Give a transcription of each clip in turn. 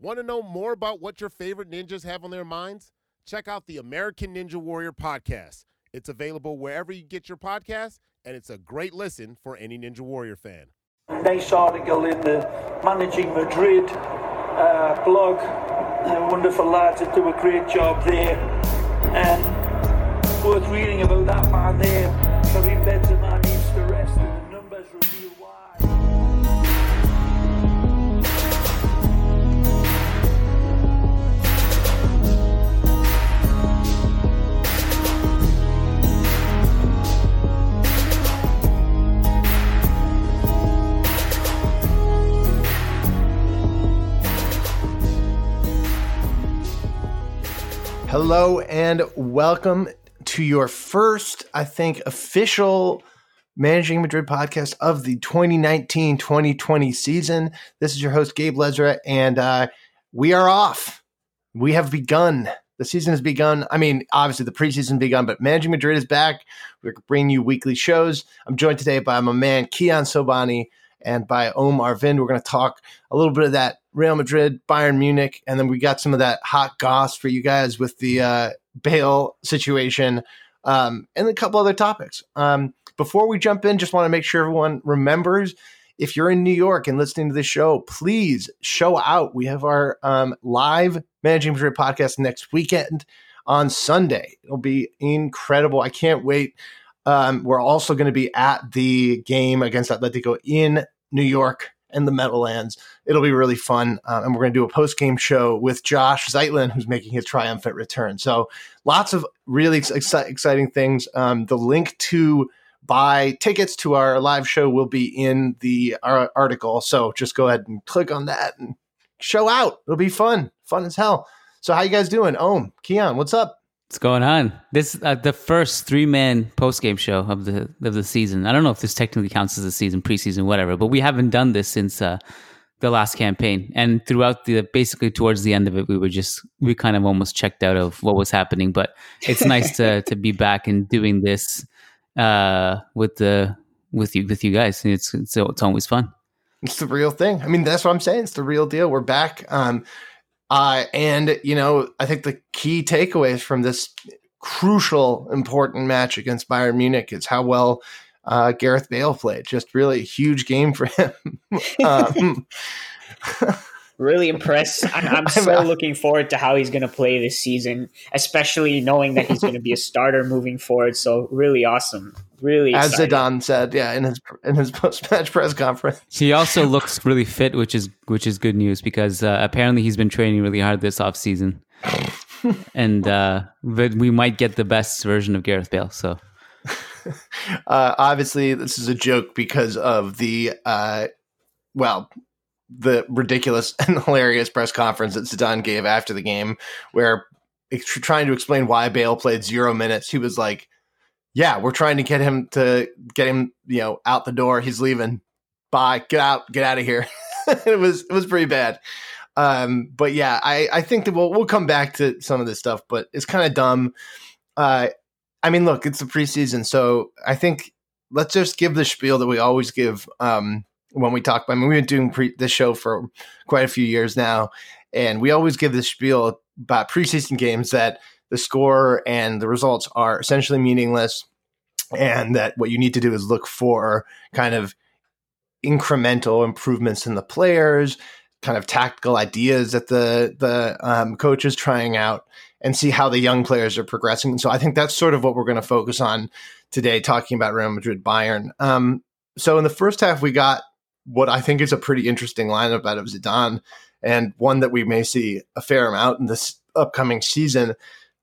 Want to know more about what your favorite ninjas have on their minds? Check out the American Ninja Warrior podcast. It's available wherever you get your podcasts, and it's a great listen for any Ninja Warrior fan. Nice article in the Managing Madrid uh, blog. Uh, wonderful lads that do a great job there. And worth reading about that man there. Karim Benzema Hello and welcome to your first, I think, official Managing Madrid podcast of the 2019 2020 season. This is your host, Gabe Lezra, and uh, we are off. We have begun. The season has begun. I mean, obviously, the preseason begun, but Managing Madrid is back. We're bringing you weekly shows. I'm joined today by my man, Kiyan Sobhani, and by Om Arvind. We're going to talk a little bit of that Real Madrid, Bayern Munich, and then we got some of that hot goss for you guys with the uh, Bale situation um, and a couple other topics. Um, before we jump in, just want to make sure everyone remembers if you're in New York and listening to the show, please show out. We have our um, live Managing Madrid podcast next weekend on Sunday. It'll be incredible. I can't wait. Um, we're also going to be at the game against Atletico in New York and the Meadowlands. It'll be really fun. Um, and we're going to do a post game show with Josh Zeitlin, who's making his triumphant return. So lots of really ex- exciting things. Um, the link to buy tickets to our live show will be in the uh, article. So just go ahead and click on that and show out. It'll be fun, fun as hell. So how you guys doing? Om, Kiyan, what's up? What's going on? This is uh, the first three man post game show of the of the season. I don't know if this technically counts as a season, preseason, whatever, but we haven't done this since uh, the last campaign. And throughout the basically towards the end of it, we were just we kind of almost checked out of what was happening. But it's nice to to be back and doing this uh, with the with you with you guys. It's it's it's always fun. It's the real thing. I mean, that's what I'm saying. It's the real deal. We're back. Um, uh, and you know, I think the key takeaways from this crucial, important match against Bayern Munich is how well uh, Gareth Bale played. Just really a huge game for him. um, really impressed. I'm, I'm so looking forward to how he's going to play this season, especially knowing that he's going to be a starter moving forward. So really awesome. Really, as exciting. Zidane said, yeah, in his in his post match press conference. He also looks really fit, which is which is good news because uh, apparently he's been training really hard this off season, and uh, we might get the best version of Gareth Bale. So. Uh, obviously, this is a joke because of the uh, well, the ridiculous and hilarious press conference that Zidane gave after the game, where trying to explain why Bale played zero minutes, he was like, "Yeah, we're trying to get him to get him, you know, out the door. He's leaving. Bye. Get out. Get out of here." it was it was pretty bad. Um, but yeah, I I think that we'll we'll come back to some of this stuff, but it's kind of dumb. Uh, I mean, look, it's the preseason, so I think let's just give the spiel that we always give um, when we talk. I mean, we've been doing pre- this show for quite a few years now, and we always give the spiel about preseason games that the score and the results are essentially meaningless, and that what you need to do is look for kind of incremental improvements in the players, kind of tactical ideas that the the um, coach is trying out, and see how the young players are progressing. And so I think that's sort of what we're going to focus on today, talking about Real Madrid Bayern. Um, so in the first half, we got what I think is a pretty interesting lineup out of Zidane, and one that we may see a fair amount in this upcoming season.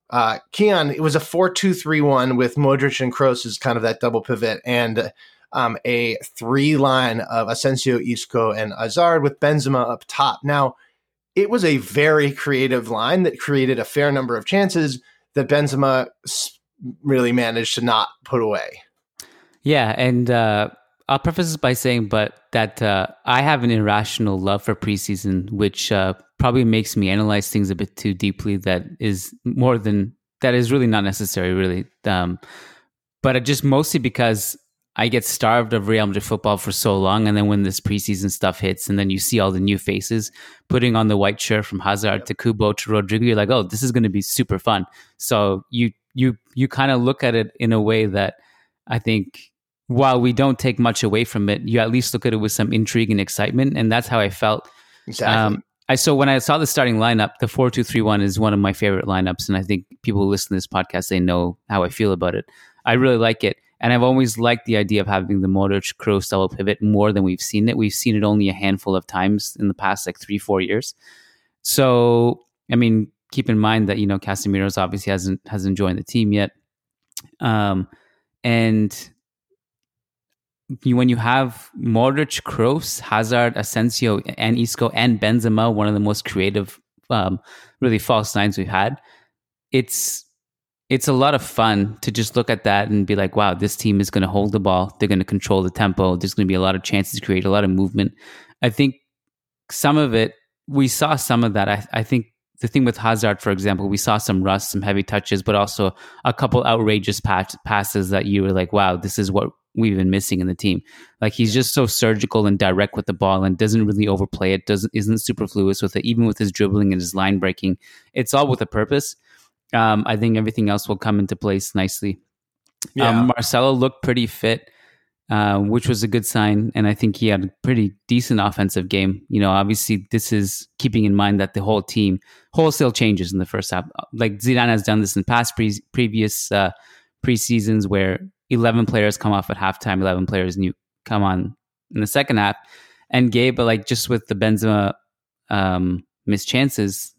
Uh, Kiyan, it was a 4 2 3 1 with Modric and Kroos as kind of that double pivot, and um, a three line of Asensio, Isco, and Hazard with Benzema up top. Now, it was a very creative line that created a fair number of chances that Benzema really managed to not put away. Yeah, and uh, I'll preface this by saying, but that uh, I have an irrational love for preseason, which uh, probably makes me analyze things a bit too deeply. That is more than that is really not necessary, really. Um, but just mostly because I get starved of Real Madrid football for so long, and then when this preseason stuff hits, and then you see all the new faces putting on the white shirt from Hazard yep. to Kubo to Rodrigo, you're like, oh, this is going to be super fun. So you you you kind of look at it in a way that I think while we don't take much away from it, you at least look at it with some intrigue and excitement, and that's how I felt. Exactly. Um, I so when I saw the starting lineup, the four two three one is one of my favorite lineups, and I think people who listen to this podcast they know how I feel about it. I really like it. And I've always liked the idea of having the Modric Kroos double pivot more than we've seen it. We've seen it only a handful of times in the past like three, four years. So, I mean, keep in mind that, you know, Casemiro's obviously hasn't hasn't joined the team yet. Um, and when you have Modric, Kroos, Hazard, Asensio, and Isco, and Benzema, one of the most creative, um, really false nines we've had, it's it's a lot of fun to just look at that and be like, wow, this team is going to hold the ball. They're going to control the tempo. There's going to be a lot of chances to create a lot of movement. I think some of it, we saw some of that. I, I think the thing with Hazard, for example, we saw some rust, some heavy touches, but also a couple outrageous pass, passes that you were like, wow, this is what we've been missing in the team. Like he's just so surgical and direct with the ball and doesn't really overplay it, doesn't isn't superfluous with it, even with his dribbling and his line breaking. It's all with a purpose um, I think everything else will come into place nicely. Um, yeah. Um, Marcelo looked pretty fit, uh, which was a good sign, and I think he had a pretty decent offensive game. You know, obviously, this is keeping in mind that the whole team wholesale changes in the first half. Like Zidane has done this in past pre- previous uh, preseasons, where eleven players come off at halftime, eleven players new come on in the second half, and Gabe, but like just with the Benzema um, missed chances,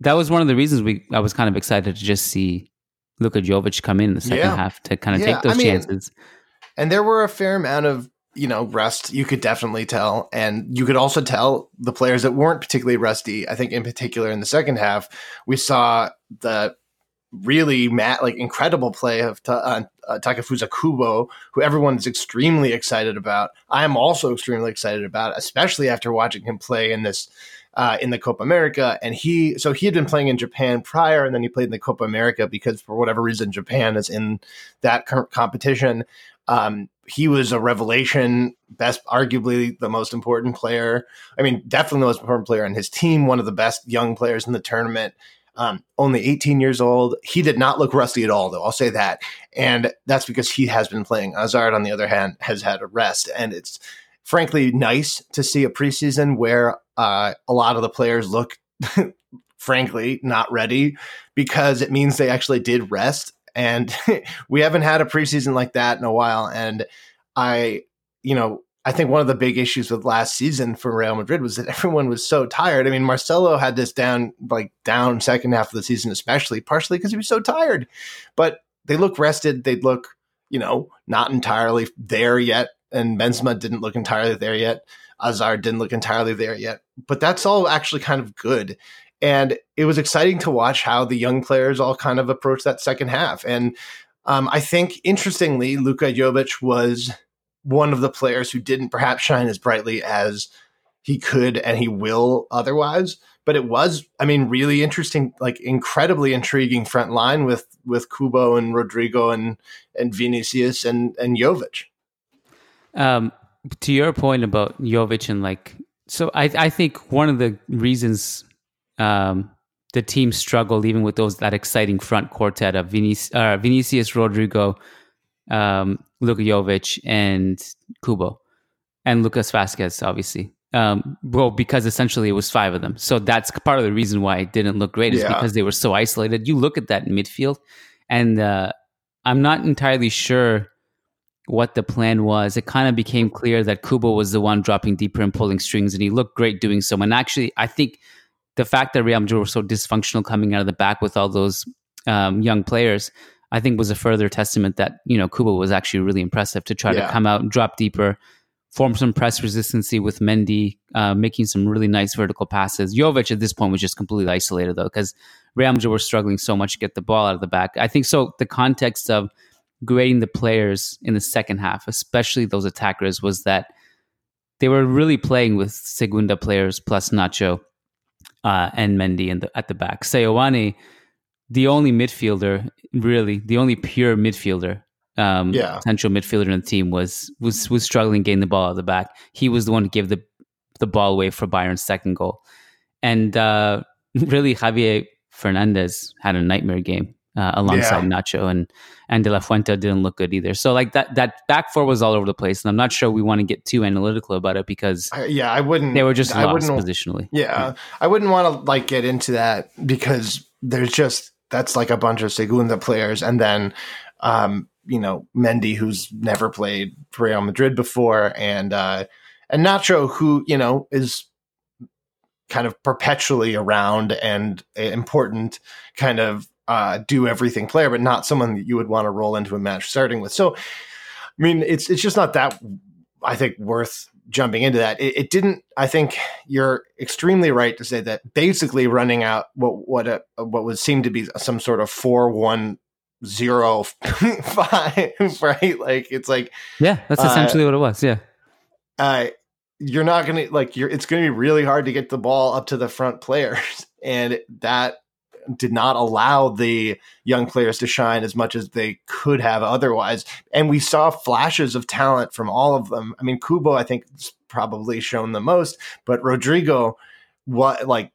that was one of the reasons we I was kind of excited to just see Luka Jovic come in, in the second yeah. half to kind of yeah, take those I mean, chances. And there were a fair amount of you know rust you could definitely tell and you could also tell the players that weren't particularly rusty i think in particular in the second half we saw the really mat like incredible play of Ta- uh, uh, Takefusa Kubo, who everyone is extremely excited about. I am also extremely excited about, especially after watching him play in this uh, in the Copa America. And he, so he had been playing in Japan prior, and then he played in the Copa America because for whatever reason, Japan is in that competition. Um, he was a revelation, best, arguably the most important player. I mean, definitely the most important player on his team, one of the best young players in the tournament. Um, only 18 years old. He did not look rusty at all, though. I'll say that. And that's because he has been playing. Hazard, on the other hand, has had a rest. And it's frankly nice to see a preseason where uh, a lot of the players look, frankly, not ready because it means they actually did rest. And we haven't had a preseason like that in a while. And I, you know, I think one of the big issues with last season for Real Madrid was that everyone was so tired. I mean, Marcelo had this down, like down second half of the season, especially partially because he was so tired. But they look rested. They look, you know, not entirely there yet. And Benzema didn't look entirely there yet. Hazard didn't look entirely there yet, but that's all actually kind of good. And it was exciting to watch how the young players all kind of approach that second half. And um, I think, interestingly, Luka Jovic was one of the players who didn't perhaps shine as brightly as he could and he will otherwise. But it was, I mean, really interesting, like incredibly intriguing front line with with Kubo and Rodrigo and and Vinicius and and Jovic. Um, to your point about Jovic and like, so I I think one of the reasons um, the team struggled even with those that exciting front quartet of Vinic- uh, Vinicius, Rodrigo, um, Luka Jovic, and Kubo, and Lucas Vázquez, obviously. Um, well, because essentially it was five of them. So that's part of the reason why it didn't look great is yeah. because they were so isolated. You look at that midfield, and uh, I'm not entirely sure what the plan was, it kind of became clear that Kubo was the one dropping deeper and pulling strings, and he looked great doing so. And actually, I think the fact that Real Madrid were so dysfunctional coming out of the back with all those um, young players, I think was a further testament that you know Kubo was actually really impressive to try yeah. to come out and drop deeper, form some press resistancy with Mendy, uh, making some really nice vertical passes. Jovic at this point was just completely isolated though, because Real Madrid were struggling so much to get the ball out of the back. I think so. The context of grading the players in the second half, especially those attackers, was that they were really playing with Segunda players plus Nacho uh, and Mendy the, at the back. Seoane, the only midfielder, really, the only pure midfielder um, Yeah. central midfielder in the team was was was struggling getting the ball out of the back. He was the one to give the the ball away for Bayern's second goal, and uh, really Javier Fernandez had a nightmare game uh, alongside Yeah. Nacho, and and De La Fuente didn't look good either. So like that that back four was all over the place, and I'm not sure we want to get too analytical about it because I- yeah, I wouldn't. they were just I lost wouldn't. positionally. Yeah, I wouldn't want to like get into that because there's just that's like a bunch of Segunda players, and then um, you know Mendy, who's never played Real Madrid before, and uh, and Nacho, who you know is kind of perpetually around and important kind of uh, do everything player, but not someone that you would want to roll into a match starting with. So, I mean, it's it's just not that I think worth jumping into that. It, it didn't. I think you're extremely right to say that basically running out what what a, what would seem to be some sort of four one zero five, right? Like it's like Yeah, that's Uh, essentially what it was. Yeah. uh, you're not gonna like you're. It's going to be really hard to get the ball up to the front players, and that did not allow the young players to shine as much as they could have otherwise. And we saw flashes of talent from all of them. I mean, Kubo, I think, has probably shown the most, but Rodrigo, what like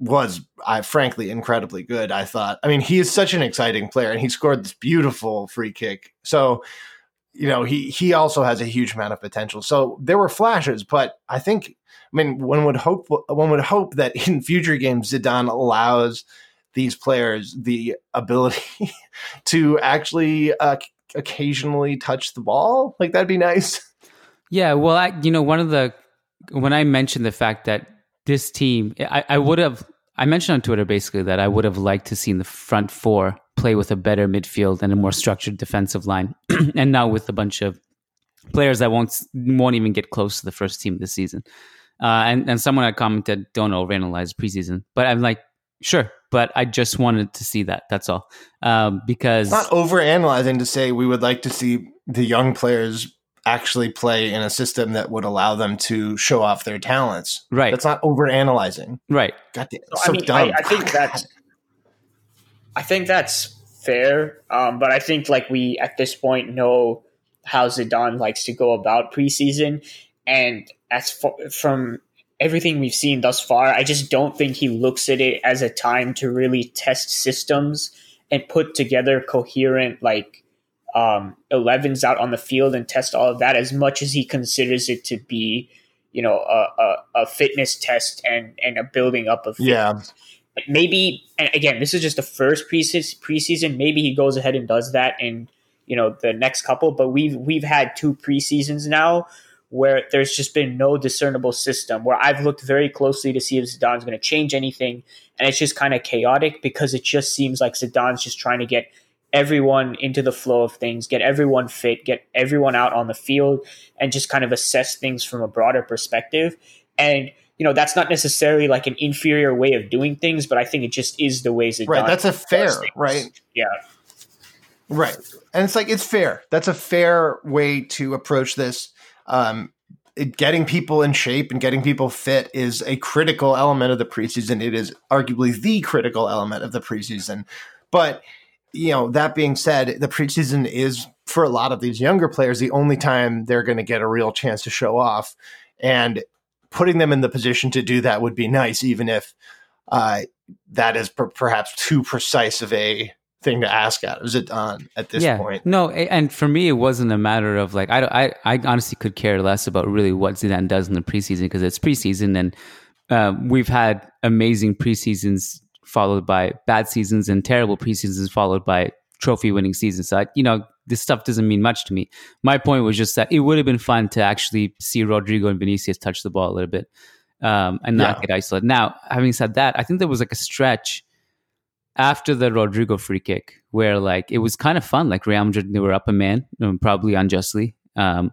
was I frankly incredibly good. I thought. I mean, he is such an exciting player, and he scored this beautiful free kick. So, you know, he he also has a huge amount of potential. So there were flashes, but I think. I mean, one would hope one would hope that in future games Zidane allows these players the ability to actually uh, occasionally touch the ball. Like that'd be nice. Yeah, well, I you know one of the when I mentioned the fact that this team, I, I would have I mentioned on Twitter basically that I would have liked to see the front four play with a better midfield and a more structured defensive line, and now with a bunch of players that won't won't even get close to the first team this season. Uh, and and someone had commented, "Don't overanalyze preseason," but I'm like, sure, but I just wanted to see that. That's all, um, because It's not over analyzing to say we would like to see the young players actually play in a system that would allow them to show off their talents. right, That's not over analyzing. right. God damn, so I mean, dumb. I, I think that's I think that's fair. Um, but I think like we at this point know how Zidane likes to go about preseason, and as far, from everything we've seen thus far, I just don't think he looks at it as a time to really test systems and put together coherent like um, 11s out on the field and test all of that as much as he considers it to be, you know, a, a, a fitness test and and a building up of Yeah. maybe and again this is just the first preseason preseason maybe he goes ahead and does that in you know the next couple but we've we've had two preseasons now where there's just been no discernible system where I've looked very closely to see if Zidane's going to change anything and it's just kind of chaotic because it just seems like Zidane's just trying to get everyone into the flow of things get everyone fit get everyone out on the field and just kind of assess things from a broader perspective and you know that's not necessarily like an inferior way of doing things, but I think it just is the ways it Right. That's a fair, right? Yeah, Right. And it's like it's fair. That's a fair way to approach this. Um getting people in shape and getting people fit is a critical element of the preseason. It is arguably the critical element of the preseason. But you know, that being said, the preseason is for a lot of these younger players the only time they're going to get a real chance to show off. And putting them in the position to do that would be nice, even if uh, that is per- perhaps too precise of a thing to ask out of Zidane at this yeah. point. No, and for me, it wasn't a matter of like I, I, I honestly could care less about really what Zidane does in the preseason because it's preseason and uh, we've had amazing preseasons followed by bad seasons and terrible preseasons followed by trophy winning seasons. So I, you know, this stuff doesn't mean much to me. My point was just that it would have been fun to actually see Rodrigo and Vinicius touch the ball a little bit um, and not Yeah. get isolated. Now, having said that, I think there was like a stretch after the Rodrigo free kick where like it was kind of fun. Like Real Madrid, they were up a man, um, probably unjustly. Um,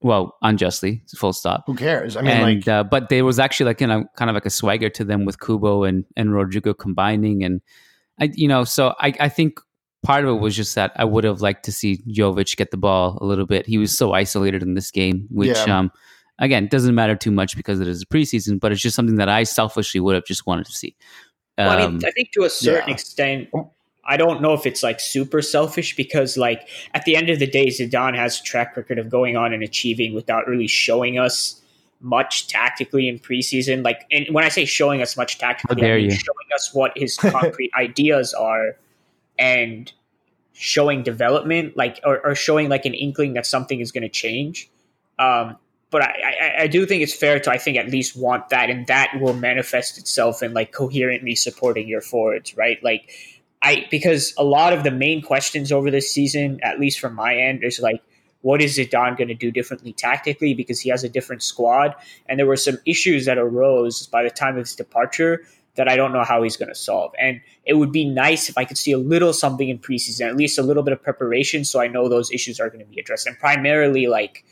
well, unjustly, full stop. Who cares? I mean, and like, uh, but there was actually like you know kind of like a swagger to them with Kubo and and Rodrigo combining, and I you know so I I think part of it was just that I would have liked to see Jovic get the ball a little bit. He was so isolated in this game, which Yeah. um again doesn't matter too much because it is a preseason, but it's just something that I selfishly would have just wanted to see. Well, I Um, mean, I think to a certain yeah. extent, I don't know if it's like super selfish because like at the end of the day, Zidane has a track record of going on and achieving without really showing us much tactically in preseason. Like, and when I say showing us much tactically, I mean showing us what his concrete ideas are and showing development, like, or, or, showing like an inkling that something is going to change. Um, but I, I, I, do think it's fair to, I think, at least want that, and that will manifest itself in like coherently supporting your forwards, right? Like, I because a lot of the main questions over this season, at least from my end, is like, what is Zidane going to do differently tactically because he has a different squad, and there were some issues that arose by the time of his departure that I don't know how he's going to solve. And it would be nice if I could see a little something in preseason, at least a little bit of preparation, so I know those issues are going to be addressed, and primarily like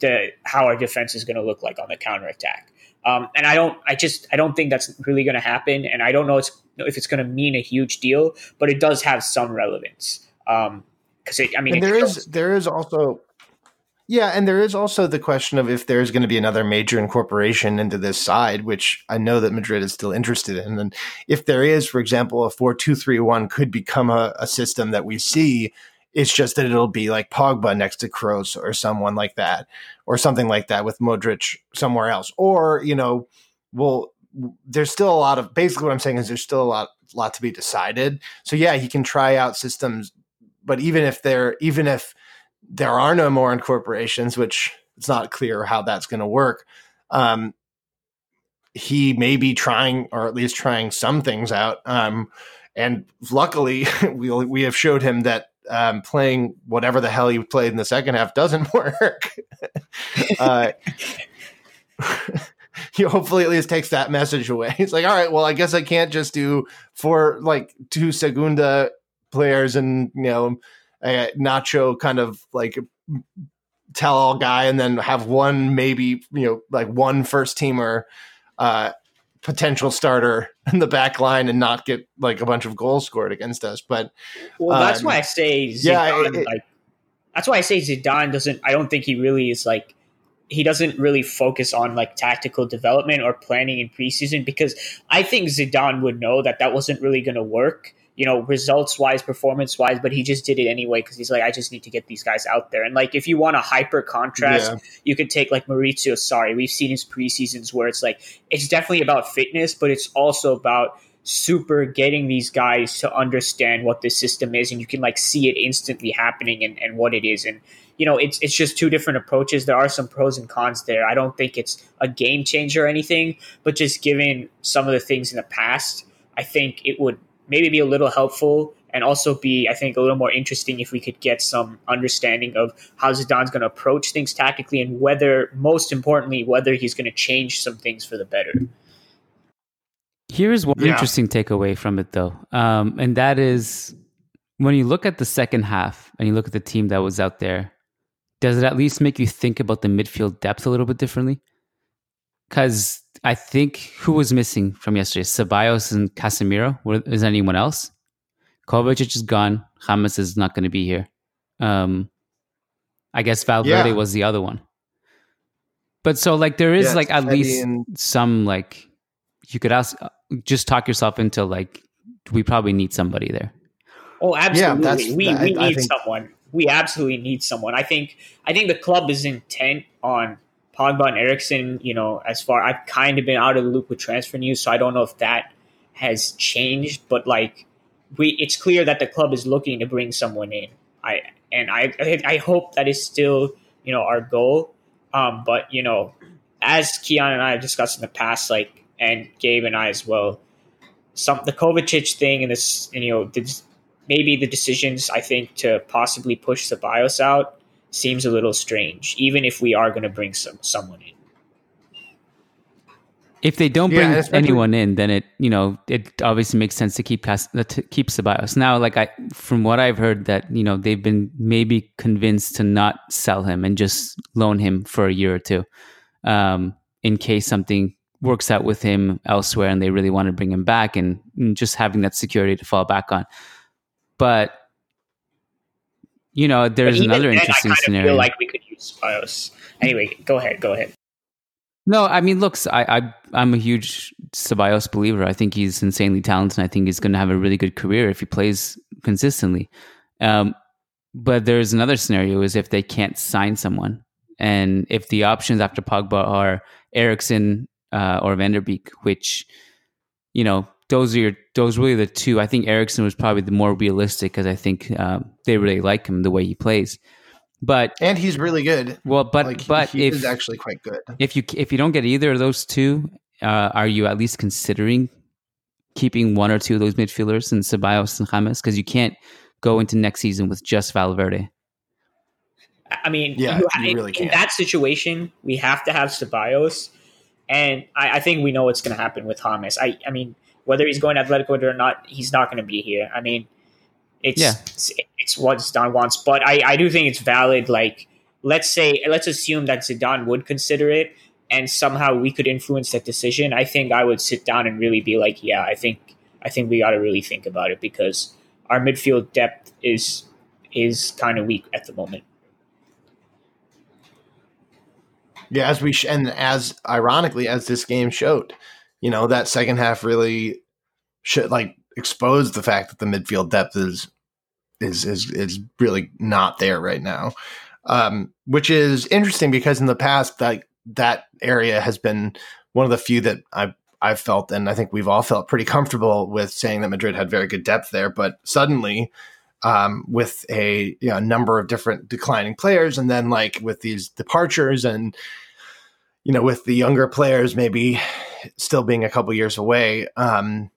the how our defense is going to look like on the counterattack. Um, and I don't, I just, I don't think that's really going to happen. And I don't know it's, if it's going to mean a huge deal, but it does have some relevance. Um, because I mean, and there is, there is also, yeah, and there is also the question of if there's going to be another major incorporation into this side, which I know that Madrid is still interested in. And if there is, for example, a four-two-three-one could become a, a system that we see it's just that it'll be like Pogba next to Kroos or someone like that, or something like that with Modric somewhere else. Or, you know, well, there's still a lot of basically what I'm saying is there's still a lot lot to be decided. So yeah, he can try out systems, but even if there even if there are no more incorporations, which it's not clear how that's going to work, um, he may be trying or at least trying some things out. Um, and luckily, we we have showed him that um, playing whatever the hell he played in the second half doesn't work. uh, he hopefully at least takes that message away. He's like, all right, well, I guess I can't just do four like two Segunda players and you know a Nacho kind of like tell all guy and then have one maybe you know like one first teamer uh potential starter in the back line and not get like a bunch of goals scored against us. But well, that's um, why I say Zidane, yeah, it, like that's why I say Zidane doesn't. I don't think he really is like he doesn't really focus on like tactical development or planning in preseason because I think Zidane would know that that wasn't really going to work you know, results wise, performance wise, but he just did it anyway because he's like, I just need to get these guys out there. And like, if you want a hyper contrast, yeah. you could take like Maurizio Sarri, We've seen his preseasons where it's like, it's definitely about fitness, but it's also about super getting these guys to understand what the system is and you can like see it instantly happening and, and what it is. And, you know, it's it's just two different approaches. There are some pros and cons there. I don't think it's a game changer or anything, but just given some of the things in the past, I think it would maybe be a little helpful and also be, I think, a little more interesting if we could get some understanding of how Zidane's going to approach things tactically and whether, most importantly, whether he's going to change some things for the better. Here's one yeah. interesting takeaway from it, though, um, and that is when you look at the second half and you look at the team that was out there, does it at least make you think about the midfield depth a little bit differently? Because I think who was missing from yesterday? Ceballos and Casemiro. Is anyone else? Kovacic is gone. James is not going to be here. Um, I guess Valverde yeah. was the other one. But so like there is yeah, like at least and- some like you could ask just talk yourself into like we probably need somebody there. Oh, absolutely. Yeah, we that, we need think- someone. We absolutely need someone. I think I think the club is intent on Pogba and Eriksen, you know, as far I've kind of been out of the loop with transfer news, so I don't know if that has changed. But like, we it's clear that the club is looking to bring someone in. I and I I hope that is still you know our goal. Um, but you know, as Kiyan and I have discussed in the past, like and Gabe and I as well, some the Kovacic thing and this and, you know the, maybe the decisions I think to possibly push Ceballos out seems a little strange, even if we are going to bring some someone in. If they don't bring yeah, anyone in, then it you know it obviously makes sense to keep uh, to keep Ceballos. Now, like I from what I've heard, that you know they've been maybe convinced to not sell him and just loan him for a year or two, um, in case something works out with him elsewhere and they really want to bring him back, and, and just having that security to fall back on. But you know, there's another then, interesting I kind scenario. Of feel like we could use Ceballos. Anyway, go ahead. Go ahead. No, I mean, looks, I, I I'm a huge Ceballos believer. I think he's insanely talented. I think he's going to have a really good career if he plays consistently. Um, but there's another scenario is if they can't sign someone, and if the options after Pogba are Eriksen uh, or van de Beek, which you know those are your, those really the two. I think Eriksen was probably the more realistic because I think um, they really like him the way he plays. But and he's really good. Well, but like, but he if is actually quite good. If you if you don't get either of those two, uh, are you at least considering keeping one or two of those midfielders in Ceballos and James? Because you can't go into next season with just Valverde. I mean, yeah, you, you really in, in that situation, we have to have Ceballos, and I, I think we know what's going to happen with James. I, I mean, whether he's going to Atletico or not, he's not going to be here. I mean, it's Yeah. it's, it's what Zidane wants, but I, I do think it's valid. Like, let's say, let's assume that Zidane would consider it, and somehow we could influence that decision. I think I would sit down and really be like, yeah, I think I think we got to really think about it because our midfield depth is is kind of weak at the moment. Yeah, as we sh- and as ironically as this game showed, you know that second half really should like expose the fact that the midfield depth is is is is really not there right now, um, which is interesting because in the past that that area has been one of the few that I've I've felt, and I think we've all felt pretty comfortable with saying that Madrid had very good depth there, but suddenly. Um, with a you know, number of different declining players, and then like with these departures, and you know, with the younger players maybe still being a couple years away, um,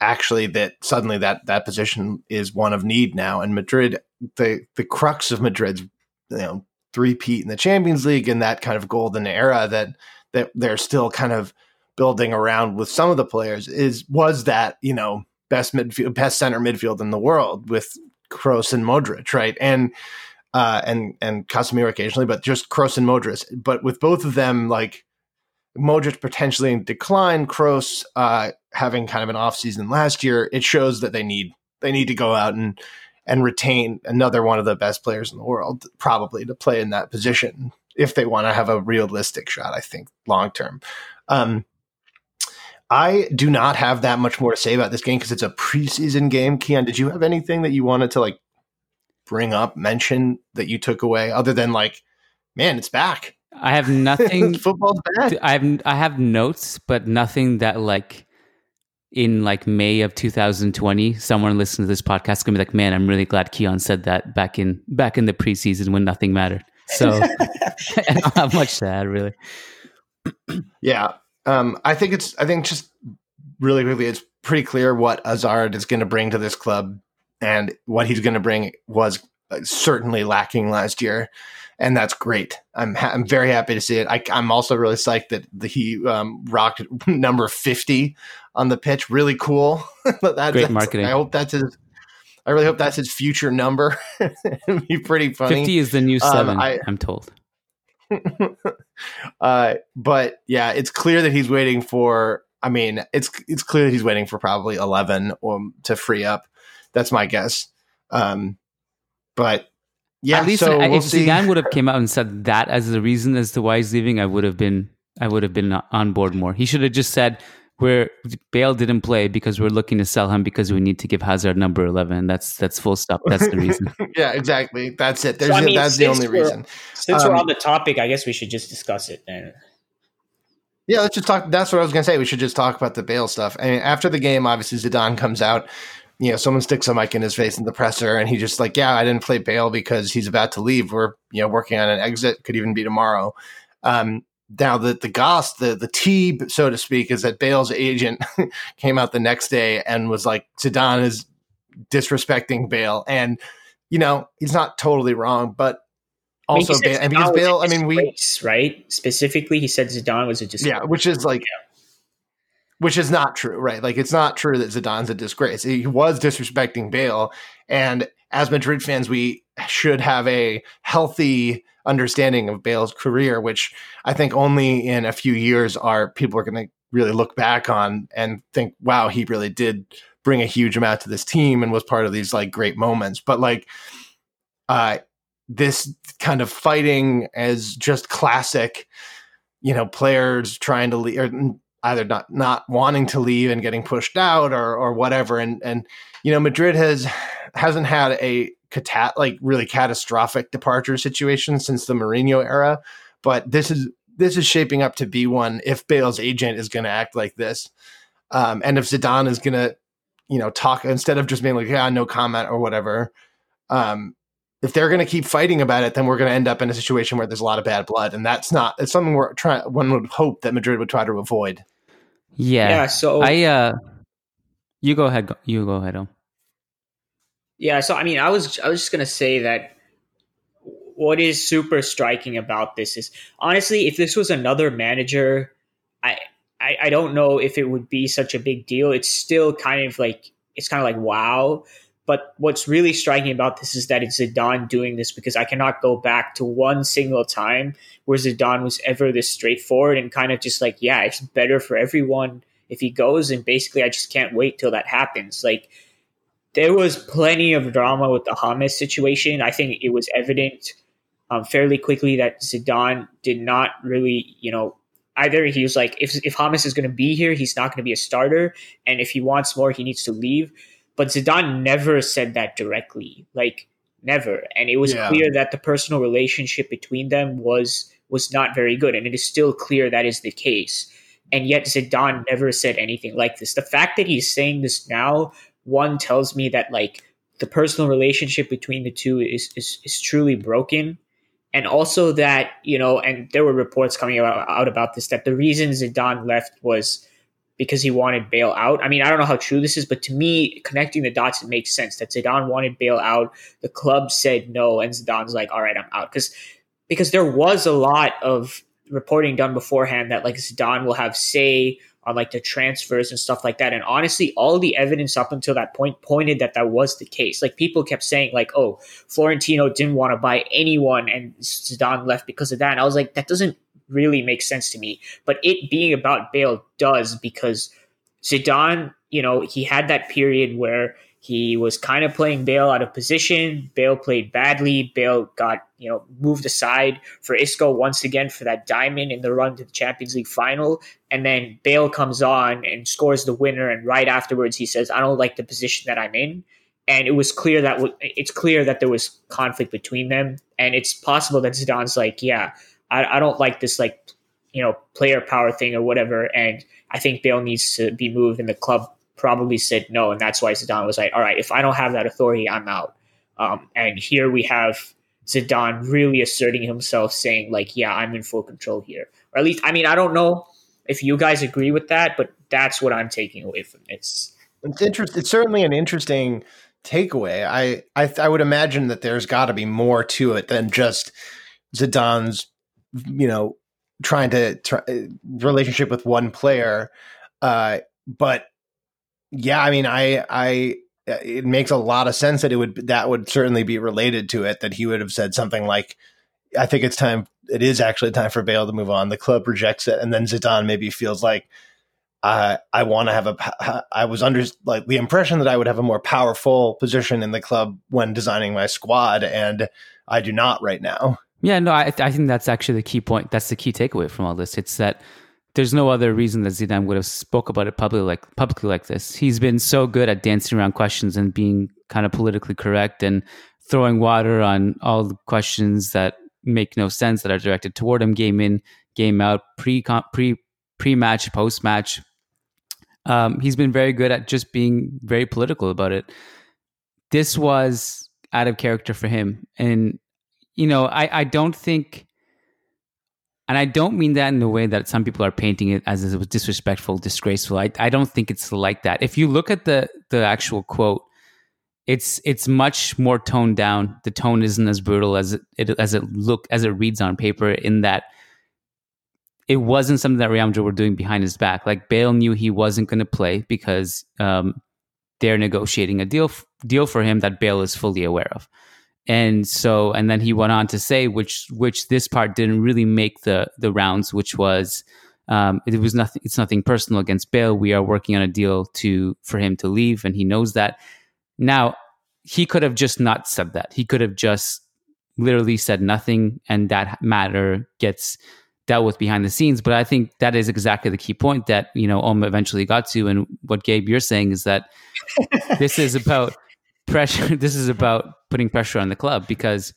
actually that suddenly that that position is one of need now. And Madrid, the the crux of Madrid's you know three peat in the Champions League and that kind of golden era that that they're still kind of building around with some of the players is was that you know best midfield best center midfield in the world with Kroos and Modric, right? And uh, and and Casemiro occasionally, but just Kroos and Modric. But with both of them, like Modric potentially in decline, Kroos uh, having kind of an off season last year, it shows that they need they need to go out and and retain another one of the best players in the world, probably to play in that position if they want to have a realistic shot. I think long term. Um, I do not have that much more to say about this game because it's a preseason game. Kiyan, did you have anything that you wanted to like bring up, mention that you took away, other than like, man, it's back. I have nothing. Football's back. I have I have notes, but nothing that like in like May of 2020, someone listening to this podcast is gonna be like, "Man, I'm really glad Kiyan said that back in back in the preseason when nothing mattered." So I don't have much to add, really. Yeah. Um, I think it's, I think just really quickly, it's pretty clear what Hazard is going to bring to this club and what he's going to bring was uh, certainly lacking last year. And that's great. I'm ha- I'm very happy to see it. I, I'm also really psyched that the, he um, rocked number 50 on the pitch. Really cool. that, Great that's- marketing. I hope that's his. I really hope that's his future number. It'd be pretty funny. Fifty is the new Um, seven. I- I'm told. uh, but yeah, it's clear that he's waiting for. I mean, it's it's clear that he's waiting for probably eleven or to free up. That's my guess. Um, but yeah, At least so I- we'll if see. Zidane would have came out and said that as the reason as to why he's leaving, I would have been I would have been on board more. He should have just said we're Bale didn't play because we're looking to sell him because we need to give Hazard number eleven. That's that's full stop. That's the reason. yeah, exactly. That's it. There's I mean, that's the only reason. Since we're Um, on the topic, I guess we should just discuss it then. Yeah, let's just talk. That's what I was going to say. We should just talk about the Bale stuff. I mean, after the game, obviously Zidane comes out. You know, someone sticks a mic in his face in the presser, and he just like, "Yeah, I didn't play Bale because he's about to leave. We're you know working on an exit. Could even be tomorrow." Um, now the the goss, the the tea, so to speak, is that Bale's agent came out the next day and was like, "Zidane is disrespecting Bale," and you know he's not totally wrong, but also he said Bale, and because Bale, I mean, we right specifically he said Zidane was a disgrace. yeah, which is like, which is not true, right? Like, it's not true that Zidane's a disgrace. He was disrespecting Bale, and as Madrid fans, we should have a healthy understanding of Bale's career, which I think only in a few years are people are going to really look back on and think, "Wow, he really did bring a huge amount to this team and was part of these like great moments." But like, uh, this kind of fighting as just classic you know, players trying to leave. Either not not wanting to leave and getting pushed out or or whatever. And and you know, Madrid has hasn't had a cat like really catastrophic departure situation since the Mourinho era, but this is this is shaping up to be one if Bale's agent is going to act like this. Um, and if Zidane is going to, you know, talk instead of just being like, yeah, no comment or whatever. Um, if they're going to keep fighting about it, then we're going to end up in a situation where there's a lot of bad blood, and that's not. It's something we're trying. One would hope that Madrid would try to avoid. Yeah. Yeah, so- I uh, you go ahead. You go ahead. Om. Yeah, so I mean, I was I was just gonna say that what is super striking about this is honestly, if this was another manager, I, I I don't know if it would be such a big deal. It's still kind of like it's kind of like wow. But what's really striking about this is that it's Zidane doing this because I cannot go back to one single time where Zidane was ever this straightforward and kind of just like, yeah, it's better for everyone if he goes. And basically, I just can't wait till that happens. Like, there was plenty of drama with the James situation. I think it was evident um, fairly quickly that Zidane did not really, you know, either he was like, if if James is going to be here, he's not going to be a starter, and if he wants more, he needs to leave. But Zidane never said that directly, like never, and it was Yeah. clear that the personal relationship between them was was not very good, and it is still clear that is the case. And yet Zidane never said anything like this. The fact that he's saying this now, one tells me that like the personal relationship between the two is is, is truly broken and also that you know and there were reports coming out, out about this that the reason Zidane left was because he wanted Bale out. I mean, I don't know how true this is, but to me, connecting the dots, it makes sense that Zidane wanted Bale out. The club said no, and Zidane's like, "All right, I'm out." Because because there was a lot of reporting done beforehand that like Zidane will have say on like the transfers and stuff like that. And honestly, all the evidence up until that point pointed that that was the case. Like people kept saying like, "Oh, Florentino didn't want to buy anyone, and Zidane left because of that." And I was like, that doesn't really make sense to me. But it being about Bale does because Zidane, you know, he had that period where he was kind of playing Bale out of position. Bale played badly. Bale got, you know, moved aside for Isco once again for that diamond in the run to the Champions League final. And then Bale comes on and scores the winner. And right afterwards, he says, I don't like the position that I'm in. And it was clear that w- it's clear that there was conflict between them. And it's possible that Zidane's like, yeah, I, I don't like this, like, you know, player power thing or whatever. And I think Bale needs to be moved. And the club probably said no, and that's why Zidane was like, "All right, if I don't have that authority, I'm out." Um, and here we have Zidane really asserting himself, saying like, "Yeah, I'm in full control here," or at least, I mean, I don't know if you guys agree with that, but that's what I'm taking away from this. It's interesting. It's certainly an interesting takeaway. I I, I would imagine that there's got to be more to it than just Zidane's, you know, trying to relationship with one player. Uh, but yeah, I mean, I I it makes a lot of sense that it would that would certainly be related to it. That he would have said something like, "I think it's time. It is actually time for Bale to move on." The club rejects it, and then Zidane maybe feels like. I I want to have a i was under like the impression that I would have a more powerful position in the club when designing my squad, and I do not right now. Yeah, no, I, I think that's actually the key point. That's the key takeaway from all this. It's that there's no other reason that Zidane would have spoke about it publicly like publicly like this. He's been so good at dancing around questions and being kind of politically correct and throwing water on all the questions that make no sense that are directed toward him, game in, game out, pre pre pre match, post match. Um, he's been very good at just being very political about it. This was out of character for him, and you know, I, I don't think, and I don't mean that in the way that some people are painting it as it was disrespectful, disgraceful. I, I don't think it's like that. If you look at the the actual quote, it's it's much more toned down. The tone isn't as brutal as it, as it look as it reads on paper. In that, it wasn't something that Madrid were doing behind his back. Like Bale knew he wasn't going to play because um, they're negotiating a deal deal for him that Bale is fully aware of and so and then he went on to say which which this part didn't really make the the rounds which was um, it was nothing it's nothing personal against Bale we are working on a deal to for him to leave and he knows that. Now he could have just not said that. He could have just literally said nothing and that matter gets dealt with behind the scenes. But I think that is exactly the key point that you know Oma eventually got to, and what Gabe you're saying is that this is about pressure. This is about putting pressure on the club because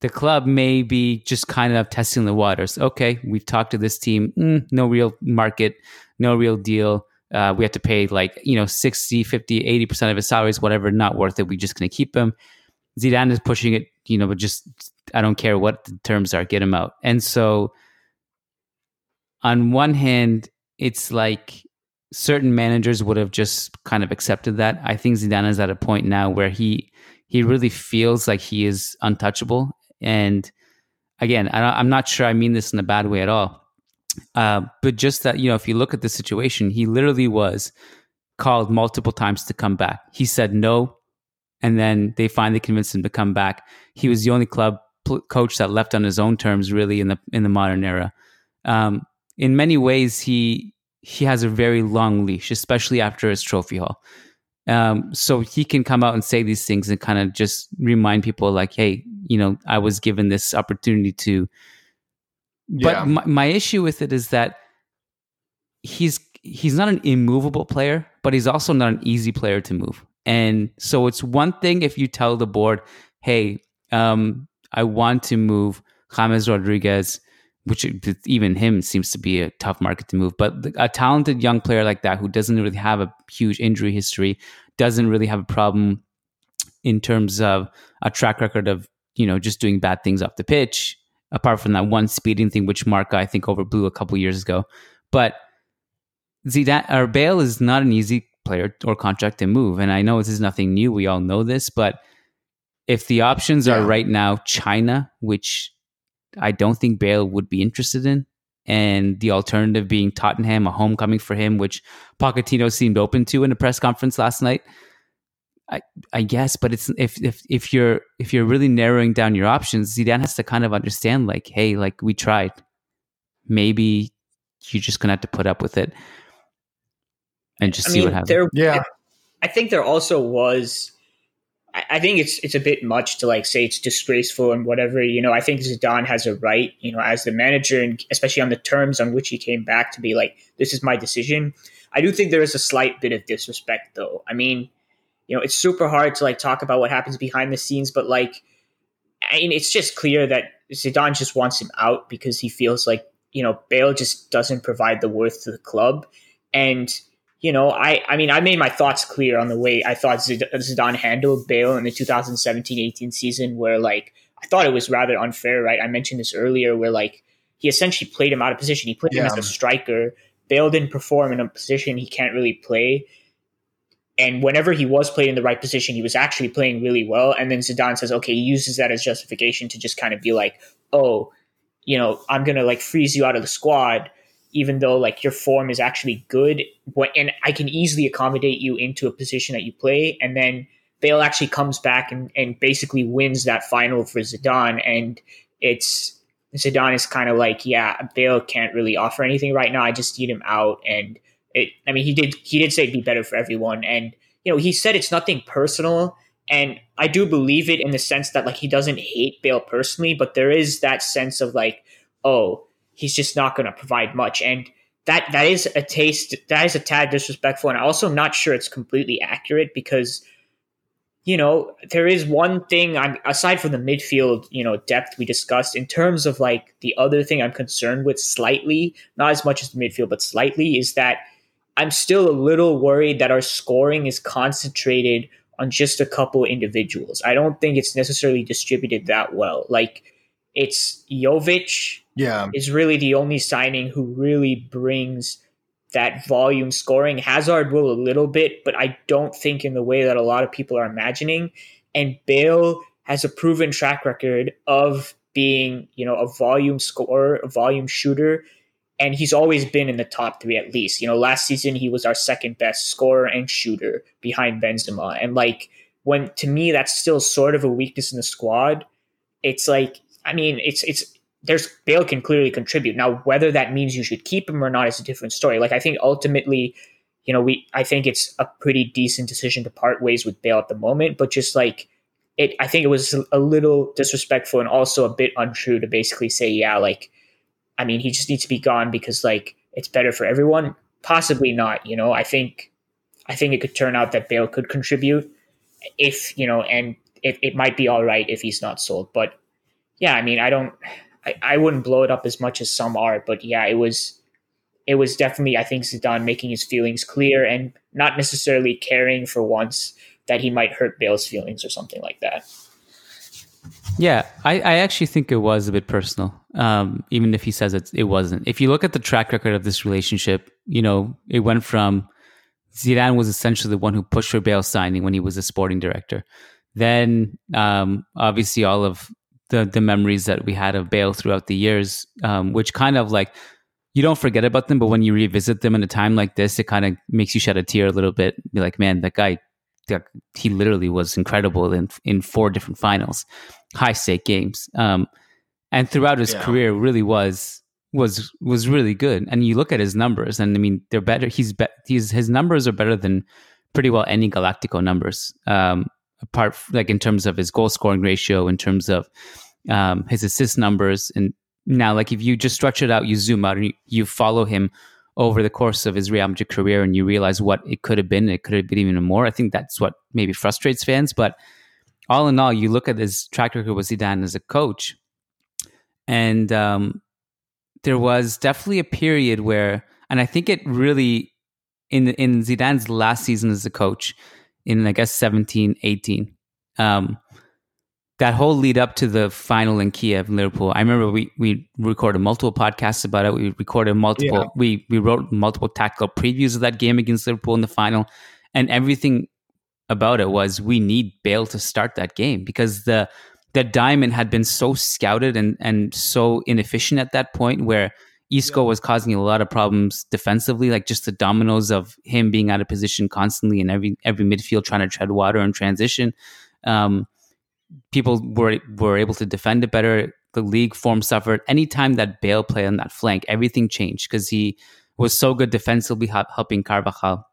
the club may be just kind of testing the waters. Okay, we've talked to this team, mm, no real market, no real deal. Uh, we have to pay like, you know, 60, 50, 80% of his salaries, whatever, not worth it. We're just going to keep him. Zidane is pushing it, you know, but just, I don't care what the terms are, get him out. And so, on one hand, it's like certain managers would have just kind of accepted that. I think Zidane is at a point now where he he really feels like he is untouchable. And again, I, am not sure I mean this in a bad way at all. Uh, but just that, you know, if you look at the situation, he literally was called multiple times to come back. He said no, and then they finally convinced him to come back. He was the only club pl- coach that left on his own terms, really, in the in the modern era. Um, in many ways, he he has a very long leash, especially after his trophy haul. Um, so he can come out and say these things and kind of just remind people, like, "Hey, you know, I was given this opportunity to." But yeah. my, my issue with it is that he's he's not an immovable player, but he's also not an easy player to move. And so it's one thing if you tell the board, "Hey, um, I want to move James Rodriguez." Which even him seems to be a tough market to move. But a talented young player like that who doesn't really have a huge injury history, doesn't really have a problem in terms of a track record of you know just doing bad things off the pitch. Apart from that one speeding thing, which Marca I think overblew a couple years ago, but Zidane or Bale is not an easy player or contract to move, and I know this is nothing new. We all know this, but if the options yeah. are right now China, which I don't think Bale would be interested in. And the alternative being Tottenham, a homecoming for him, which Pochettino seemed open to in a press conference last night. I, I guess, but it's if if if you're if you're really narrowing down your options, Zidane has to kind of understand, like, hey, like we tried. Maybe you're just gonna have to put up with it and just I see mean, what happens. There, yeah, I think there also was I think it's it's a bit much to like say it's disgraceful and whatever. You know, I think Zidane has a right, you know, as the manager and especially on the terms on which he came back to be like, this is my decision. I do think there is a slight bit of disrespect though. I mean, you know, it's super hard to like talk about what happens behind the scenes, but like I mean, it's just clear that Zidane just wants him out because he feels like, you know, Bale just doesn't provide the worth to the club. And you know, I, I mean, I made my thoughts clear on the way I thought Zidane handled Bale in the 2017-18 season, where like I thought it was rather unfair. Right, I mentioned this earlier, where like he essentially played him out of position. He put yeah. him as a striker. Bale didn't perform in a position he can't really play. And whenever he was played in the right position, he was actually playing really well. And then Zidane says, okay, he uses that as justification to just kind of be like, oh, you know, I'm going to like freeze you out of the squad even though like your form is actually good and I can easily accommodate you into a position that you play and then Bale actually comes back and, and basically wins that final for Zidane and it's Zidane is kind of like yeah Bale can't really offer anything right now I just need him out and it I mean he did he did say it'd be better for everyone and you know he said it's nothing personal and I do believe it in the sense that like he doesn't hate Bale personally but there is that sense of like oh he's just not going to provide much. And that that is a taste that is a tad disrespectful. And I'm also not sure it's completely accurate because you know there is one thing I'm aside from the midfield you know depth we discussed in terms of like the other thing I'm concerned with slightly, not as much as the midfield, but slightly is that I'm still a little worried that our scoring is concentrated on just a couple individuals. I don't think it's necessarily distributed that well. Like it's Jovic yeah. is really the only signing who really brings that volume scoring. Hazard will a little bit, but I don't think in the way that a lot of people are imagining. And Bale has a proven track record of being, you know, a volume scorer, a volume shooter. And he's always been in the top three at least. You know, last season he was our second best scorer and shooter behind Benzema. And like when to me that's still sort of a weakness in the squad. It's like I mean, it's it's there's Bale can clearly contribute. Now, whether that means you should keep him or not is a different story. Like I think ultimately, you know, we I think it's a pretty decent decision to part ways with Bale at the moment, but just like it I think it was a little disrespectful and also a bit untrue to basically say, yeah, like I mean, he just needs to be gone because like it's better for everyone. Possibly not. You know, I think I think it could turn out that Bale could contribute if you know, and it, it might be all right if he's not sold. But yeah, I mean, I don't, I, I wouldn't blow it up as much as some are. But yeah, it was it was definitely I think Zidane making his feelings clear and not necessarily caring for once that he might hurt Bale's feelings or something like that. Yeah, I, I actually think it was a bit personal, um, even if he says it, it wasn't. If you look at the track record of this relationship, you know, it went from Zidane was essentially the one who pushed for Bale signing when he was a sporting director. Then, um, obviously, all of the the memories that we had of Bale throughout the years, um, which kind of like you don't forget about them, but when you revisit them in a time like this, it kind of makes you shed a tear a little bit. Be like, man, that guy, he literally was incredible in in four different finals, high stake games, um, and throughout his yeah. career, really was was was really good. And you look at his numbers, and I mean, they're better. He's be, he's his numbers are better than pretty well any Galactico numbers. Um, apart like in terms of his goal scoring ratio, in terms of um, his assist numbers, and now, like if you just stretch it out, you zoom out and you, you follow him over the course of his Real Madrid career and you realize what it could have been, it could have been even more. I think that's what maybe frustrates fans. But all in all, you look at his track record with Zidane as a coach, and um, there was definitely a period where, and I think it really, in in Zidane's last season as a coach, in I guess 17, 18, um, that whole lead up to the final in Kiev, and Liverpool. I remember we we recorded multiple podcasts about it. We recorded multiple. Yeah. We we wrote multiple tactical previews of that game against Liverpool in the final, and everything about it was we need Bale to start that game because the the diamond had been so scouted and and so inefficient at that point where Isco yeah. was causing a lot of problems defensively, like just the dominoes of him being out of position constantly in every every midfield trying to tread water and transition. Um, people were were able to defend it better. The league form suffered. Anytime that Bale played on that flank, everything changed because he was so good defensively, helping Carvajal.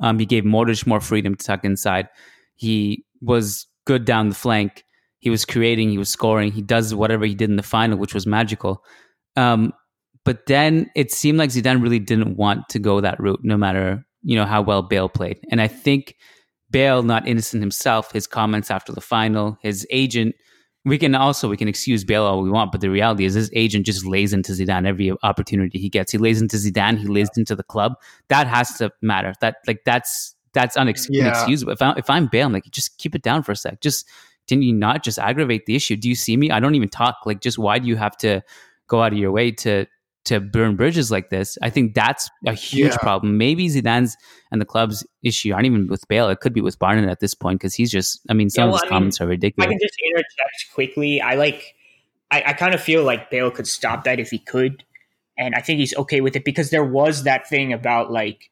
Um, he gave Modric more freedom to tuck inside. He was good down the flank. He was creating. He was scoring. He does whatever he did in the final, which was magical. Um, but then it seemed like Zidane really didn't want to go that route, no matter you know how well Bale played. And I think Bale not innocent himself, his comments after the final, his agent. We can also we can excuse Bale all we want, but the reality is his agent just lays into Zidane every opportunity he gets. He lays into Zidane, he lays into the club. That has to matter. That like that's that's unex- yeah. inexcusable. If, I, if I'm Bale, I'm like just keep it down for a sec. Just didn't you not just aggravate the issue? Do you see me? I don't even talk. Like just why do you have to go out of your way to to burn bridges like this. I think that's a huge yeah. problem. Maybe Zidane's and the club's issue aren't even with Bale. It could be with Barnett at this point because he's just. I mean, some yeah, well, of his I comments mean, are ridiculous. I can just interject quickly. I like. I, I kind of feel like Bale could stop that if he could, and I think he's okay with it because there was that thing about like.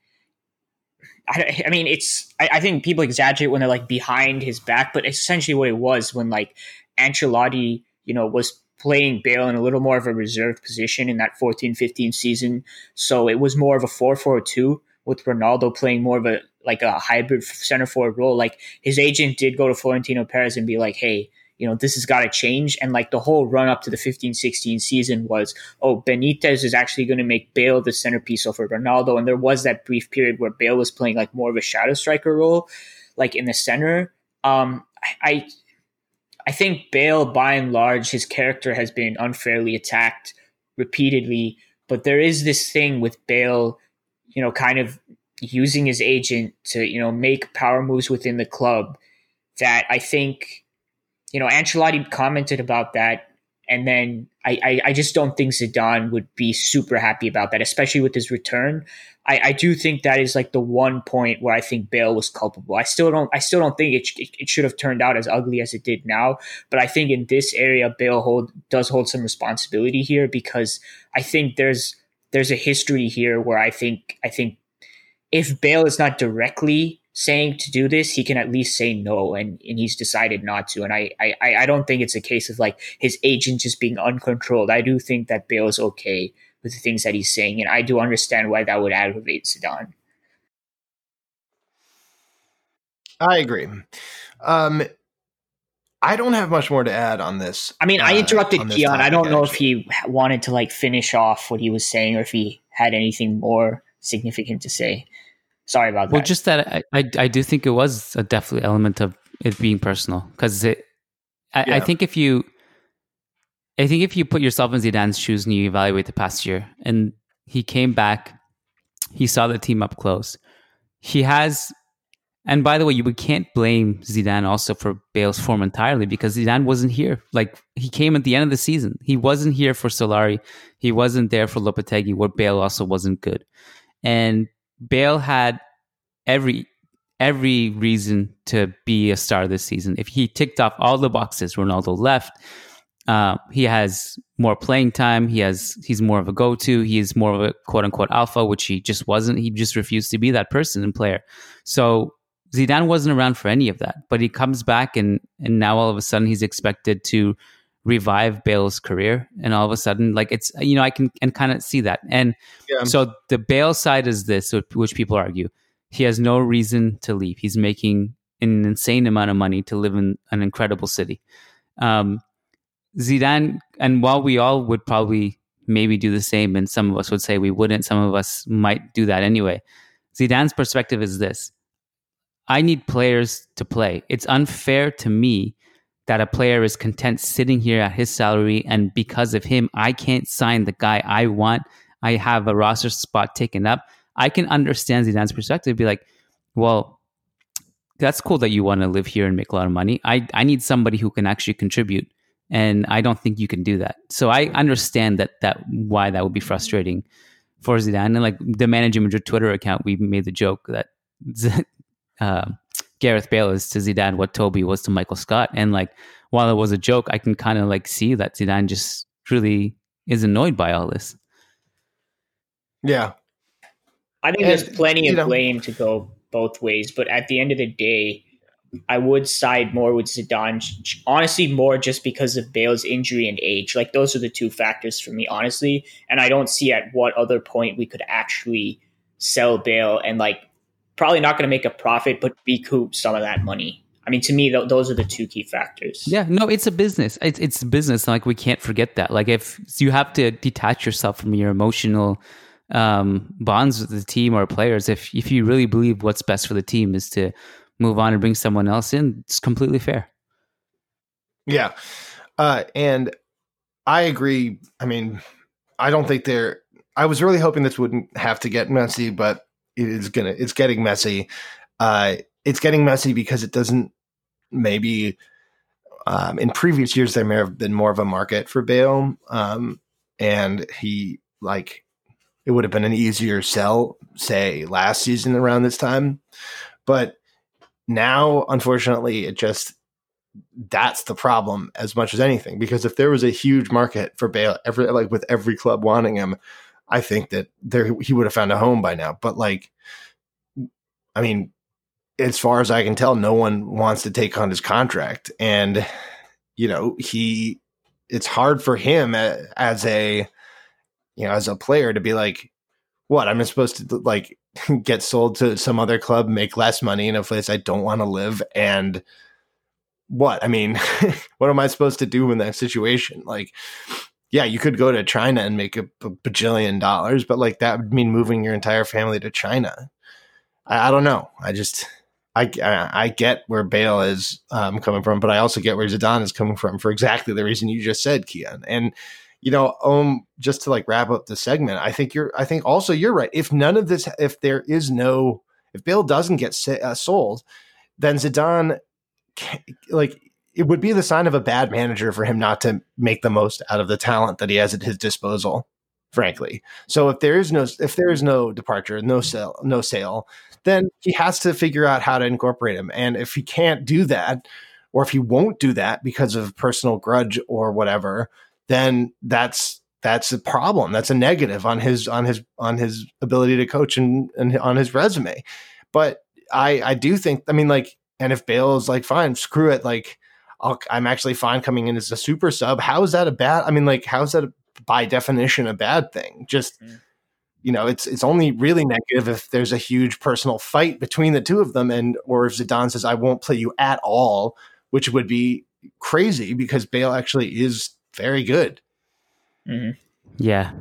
I, I mean, it's. I, I think people exaggerate when they're like behind his back, but essentially what it was when like Ancelotti, you know, was playing Bale in a little more of a reserved position in that 14 15 season. So it was more of a 4 4 2 with Ronaldo playing more of a like a hybrid center forward role. Like his agent did go to Florentino Perez and be like, hey, you know, this has got to change. And like the whole run up to the 15 16 season was, oh, Benitez is actually going to make Bale the centerpiece over Ronaldo. And there was that brief period where Bale was playing like more of a shadow striker role, like in the center. Um, I, I think Bale, by and large, his character has been unfairly attacked repeatedly. But there is this thing with Bale, you know, kind of using his agent to, you know, make power moves within the club that I think, you know, Ancelotti commented about that. And then I, I, I just don't think Zidane would be super happy about that, especially with his return. I, I do think that is like the one point where I think Bale was culpable. I still don't I still don't think it, it, it should have turned out as ugly as it did now, but I think in this area Bale hold does hold some responsibility here because I think there's there's a history here where I think I think if Bale is not directly saying to do this, he can at least say no, and, and he's decided not to. And I, I I don't think it's a case of like his agent just being uncontrolled. I do think that Bale is okay with the things that he's saying, and I do understand why that would aggravate Zidane. I agree. Um, I don't have much more to add on this. I mean, I uh, interrupted Kiyan. I don't know if he wanted to like finish off what he was saying or if he had anything more significant to say. Sorry about that. Well, just that I, I, I do think it was a definitely element of it being personal because it. I, Yeah. I think if you, I think if you put yourself in Zidane's shoes and you evaluate the past year, and he came back, he saw the team up close. He has, and by the way, you we can't blame Zidane also for Bale's form entirely because Zidane wasn't here. Like he came at the end of the season. He wasn't here for Solari. He wasn't there for Lopetegui, where Bale also wasn't good. And Bale had every every reason to be a star this season. If he ticked off all the boxes, Ronaldo left. Uh, he has more playing time. He has he's more of a go to. He is more of a quote unquote alpha, which he just wasn't. He just refused to be that person and player. So Zidane wasn't around for any of that. But he comes back and and now all of a sudden he's expected to revive Bale's career. And all of a sudden, like it's you know I can and kind of see that. And Yeah. so the Bale side is this, which people argue he has no reason to leave. He's making an insane amount of money to live in an incredible city. Um, Zidane, and while we all would probably maybe do the same, and some of us would say we wouldn't, some of us might do that anyway. Zidane's perspective is this I need players to play. It's unfair to me that a player is content sitting here at his salary, and because of him, I can't sign the guy I want. I have a roster spot taken up. I can understand Zidane's perspective, be like, well, that's cool that you want to live here and make a lot of money. I, I need somebody who can actually contribute. And I don't think you can do that. So I understand that that why that would be frustrating for Zidane. And like the managing Madrid Twitter account, we made the joke that uh, Gareth Bale is to Zidane what Toby was to Michael Scott. And like while it was a joke, I can kind of like see that Zidane just really is annoyed by all this. Yeah. I think And, there's plenty of know- blame to go both ways, but at the end of the day, I would side more with Zidane. Honestly, more just because of Bale's injury and age. Like those are the two factors for me, honestly. And I don't see at what other point we could actually sell Bale and like probably not going to make a profit, but recoup some of that money. I mean, to me, th- those are the two key factors. Yeah, no, it's a business. It's it's business. Like we can't forget that. Like if you have to detach yourself from your emotional um, bonds with the team or players, if if you really believe what's best for the team is to move on and bring someone else in, it's completely fair. Yeah. Uh, and I agree. I mean, I don't think they're, I was really hoping this wouldn't have to get messy, but it is to, it's getting messy. Uh, it's getting messy because it doesn't maybe, um, in previous years, there may have been more of a market for Bale. Um, and he, like, it would have been an easier sell, say, last season around this time. But now, unfortunately, it just, that's the problem as much as anything. Because if there was a huge market for Bale, every like with every club wanting him, I think that there he would have found a home by now. But like, I mean, as far as I can tell, no one wants to take on his contract, and you know he. It's hard for him as a, you know, as a player to be like, what I'm supposed to like get sold to some other club, make less money in a place I don't want to live, and what? I mean, what am I supposed to do in that situation? Like, yeah, you could go to China and make a, bajillion dollars, but like that would mean moving your entire family to China. I, I don't know. I just, I, I, I get where Bale is um, coming from, but I also get where Zidane is coming from for exactly the reason you just said, Kiyan. And you know, um, just to like wrap up the segment, I think you're, I think also you're right. If none of this, if there is no, if Bale doesn't get sa- uh, sold, then Zidane like it would be the sign of a bad manager for him not to make the most out of the talent that he has at his disposal frankly. So if there is no if there is no departure no sale no sale then he has to figure out how to incorporate him. And if he can't do that or if he won't do that because of personal grudge or whatever then that's that's a problem. That's a negative on his on his on his ability to coach and, and on his resume. But i i do think i mean like and if Bale is like, fine, screw it, like I'll, I'm actually fine coming in as a super sub. How is that a bad? I mean, like, how is that by definition a bad thing? Just Mm. you know, it's it's only really negative if there's a huge personal fight between the two of them, and or if Zidane says, "I won't play you at all," which would be crazy because Bale actually is very good. Mm-hmm. Yeah.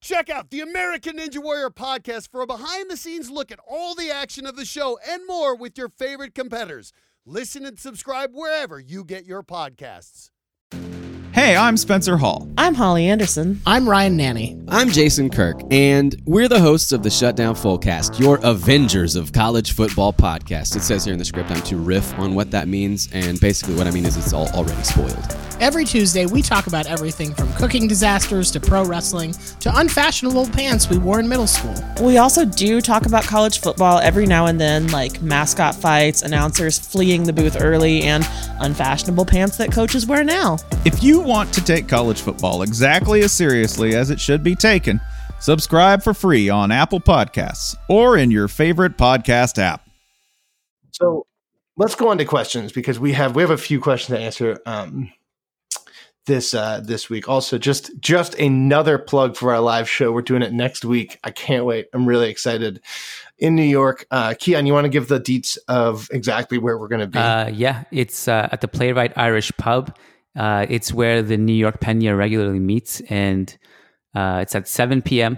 Check out the American Ninja Warrior podcast for a behind the scenes look at all the action of the show and more with your favorite competitors. Listen and subscribe wherever you get your podcasts. Hey, I'm Spencer Hall. I'm Holly Anderson. I'm Ryan Nanni. I'm Jason Kirk, and we're the hosts of the Shutdown Fullcast, your Avengers of College Football podcast. It says here in the script I'm to riff on what that means, and basically what I mean is it's all already spoiled. Every Tuesday, we talk about everything from cooking disasters to pro wrestling to unfashionable pants we wore in middle school. We also do talk about college football every now and then, like mascot fights, announcers fleeing the booth early, and unfashionable pants that coaches wear now. If you want to take college football exactly as seriously as it should be taken, subscribe for free on Apple Podcasts or in your favorite podcast app. So let's go on to questions because we have we have a few questions to answer um, this uh, this week. Also, just just another plug for our live show. We're doing it next week. I can't wait. I'm really excited. In New York, uh, you want to give the deets of exactly where we're going to be? Uh, yeah, it's uh, at the Playwright Irish Pub. Uh, it's where the New York Pena regularly meets, and uh, it's at 7 p.m.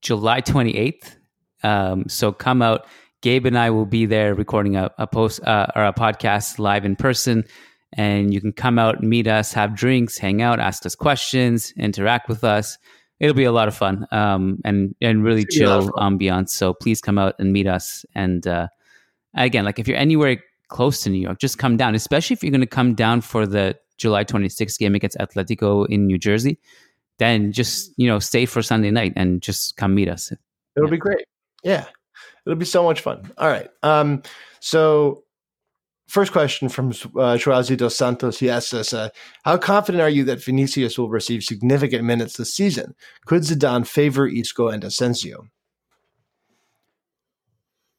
July 28th. Um, so come out. Gabe and I will be there recording a, a post uh, or a podcast live in person, and you can come out, meet us, have drinks, hang out, ask us questions, interact with us. It'll be a lot of fun um, and and really chill ambiance. So please come out and meet us. And uh, again, like if you're anywhere close to New York, just come down, especially if you're going to come down for the July 26th game against Atletico in New Jersey. Then just, you know, stay for Sunday night and just come meet us. It'll yeah. be great. Yeah. It'll be so much fun. All right. Um, so first question from uh, Chuazi dos Santos. He asks us, uh, how confident are you that Vinicius will receive significant minutes this season? Could Zidane favor Isco and Asensio?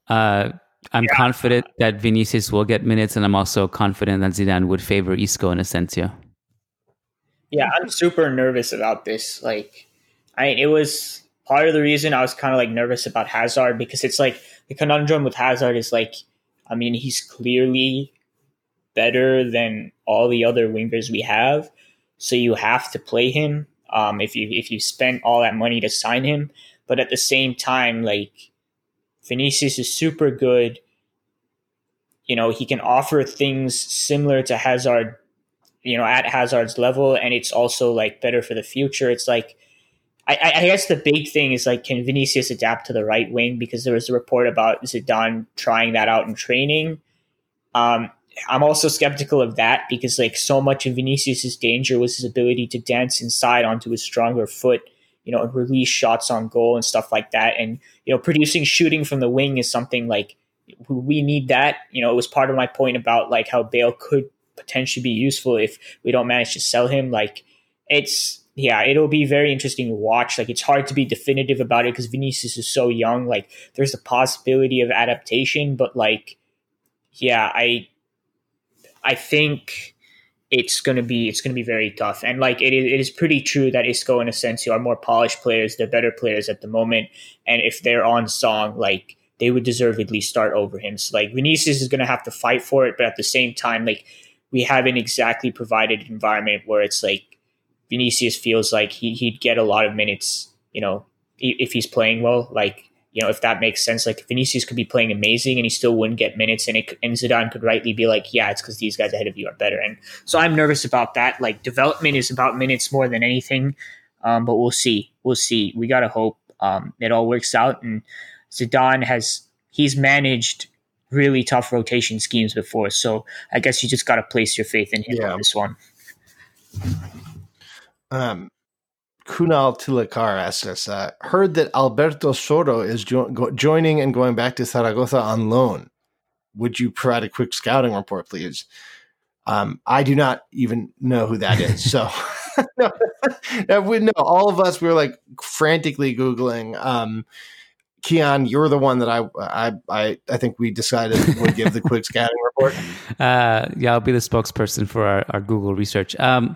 Uh, I'm yeah. confident that Vinicius will get minutes, and I'm also confident that Zidane would favor Isco and Asensio. Yeah, I'm super nervous about this. Like, I it was part of the reason I was kind of like nervous about Hazard because it's like the conundrum with Hazard is like, I mean, he's clearly better than all the other wingers we have, so you have to play him. Um, if you if you spend all that money to sign him, but at the same time, like Vinicius is super good. You know, he can offer things similar to Hazard, you know, at Hazard's level, and it's also like better for the future. It's like, I, I guess the big thing is like, can Vinicius adapt to the right wing? Because there was a report about Zidane trying that out in training. Um, I'm also skeptical of that because like so much of Vinicius's danger was his ability to dance inside onto his stronger foot you know, and release shots on goal and stuff like that. And, you know, producing shooting from the wing is something like we need that. You know, it was part of my point about like how Bale could potentially be useful if we don't manage to sell him. Like it's, yeah, it'll be very interesting to watch. Like it's hard to be definitive about it because Vinicius is so young. Like there's a possibility of adaptation, but like, yeah, I, I think it's gonna be it's gonna be very tough. And like it is, it is pretty true that Isco and Asensio are more polished players. They're better players at the moment. And if they're on song, like they would deservedly start over him. So like Vinicius is gonna have to fight for it, but at the same time, like we haven't exactly provided an environment where it's like Vinicius feels like he, he'd get a lot of minutes, you know, if he's playing well. Like you know, if that makes sense. Like Vinicius could be playing amazing and he still wouldn't get minutes, and it, and Zidane could rightly be like, yeah, it's because these guys ahead of you are better. And so I'm nervous about that. Like development is about minutes more than anything, um, but we'll see. We'll see. We gotta hope um, it all works out. And Zidane has he's managed really tough rotation schemes before, so I guess you just gotta place your faith in him yeah. on this one. Um, Kunal Tilakar asked us, uh, heard that Alberto Soro is jo- go- joining and going back to Zaragoza on loan. Would you provide a quick scouting report, please? Um, I do not even know who that is. So, no, we, no, all of us, we were like frantically Googling. Um, Kiyan, you're the one that I, I, I, I think we decided would give the quick scouting report. Uh, yeah, I'll be the spokesperson for our, our Google research. Um,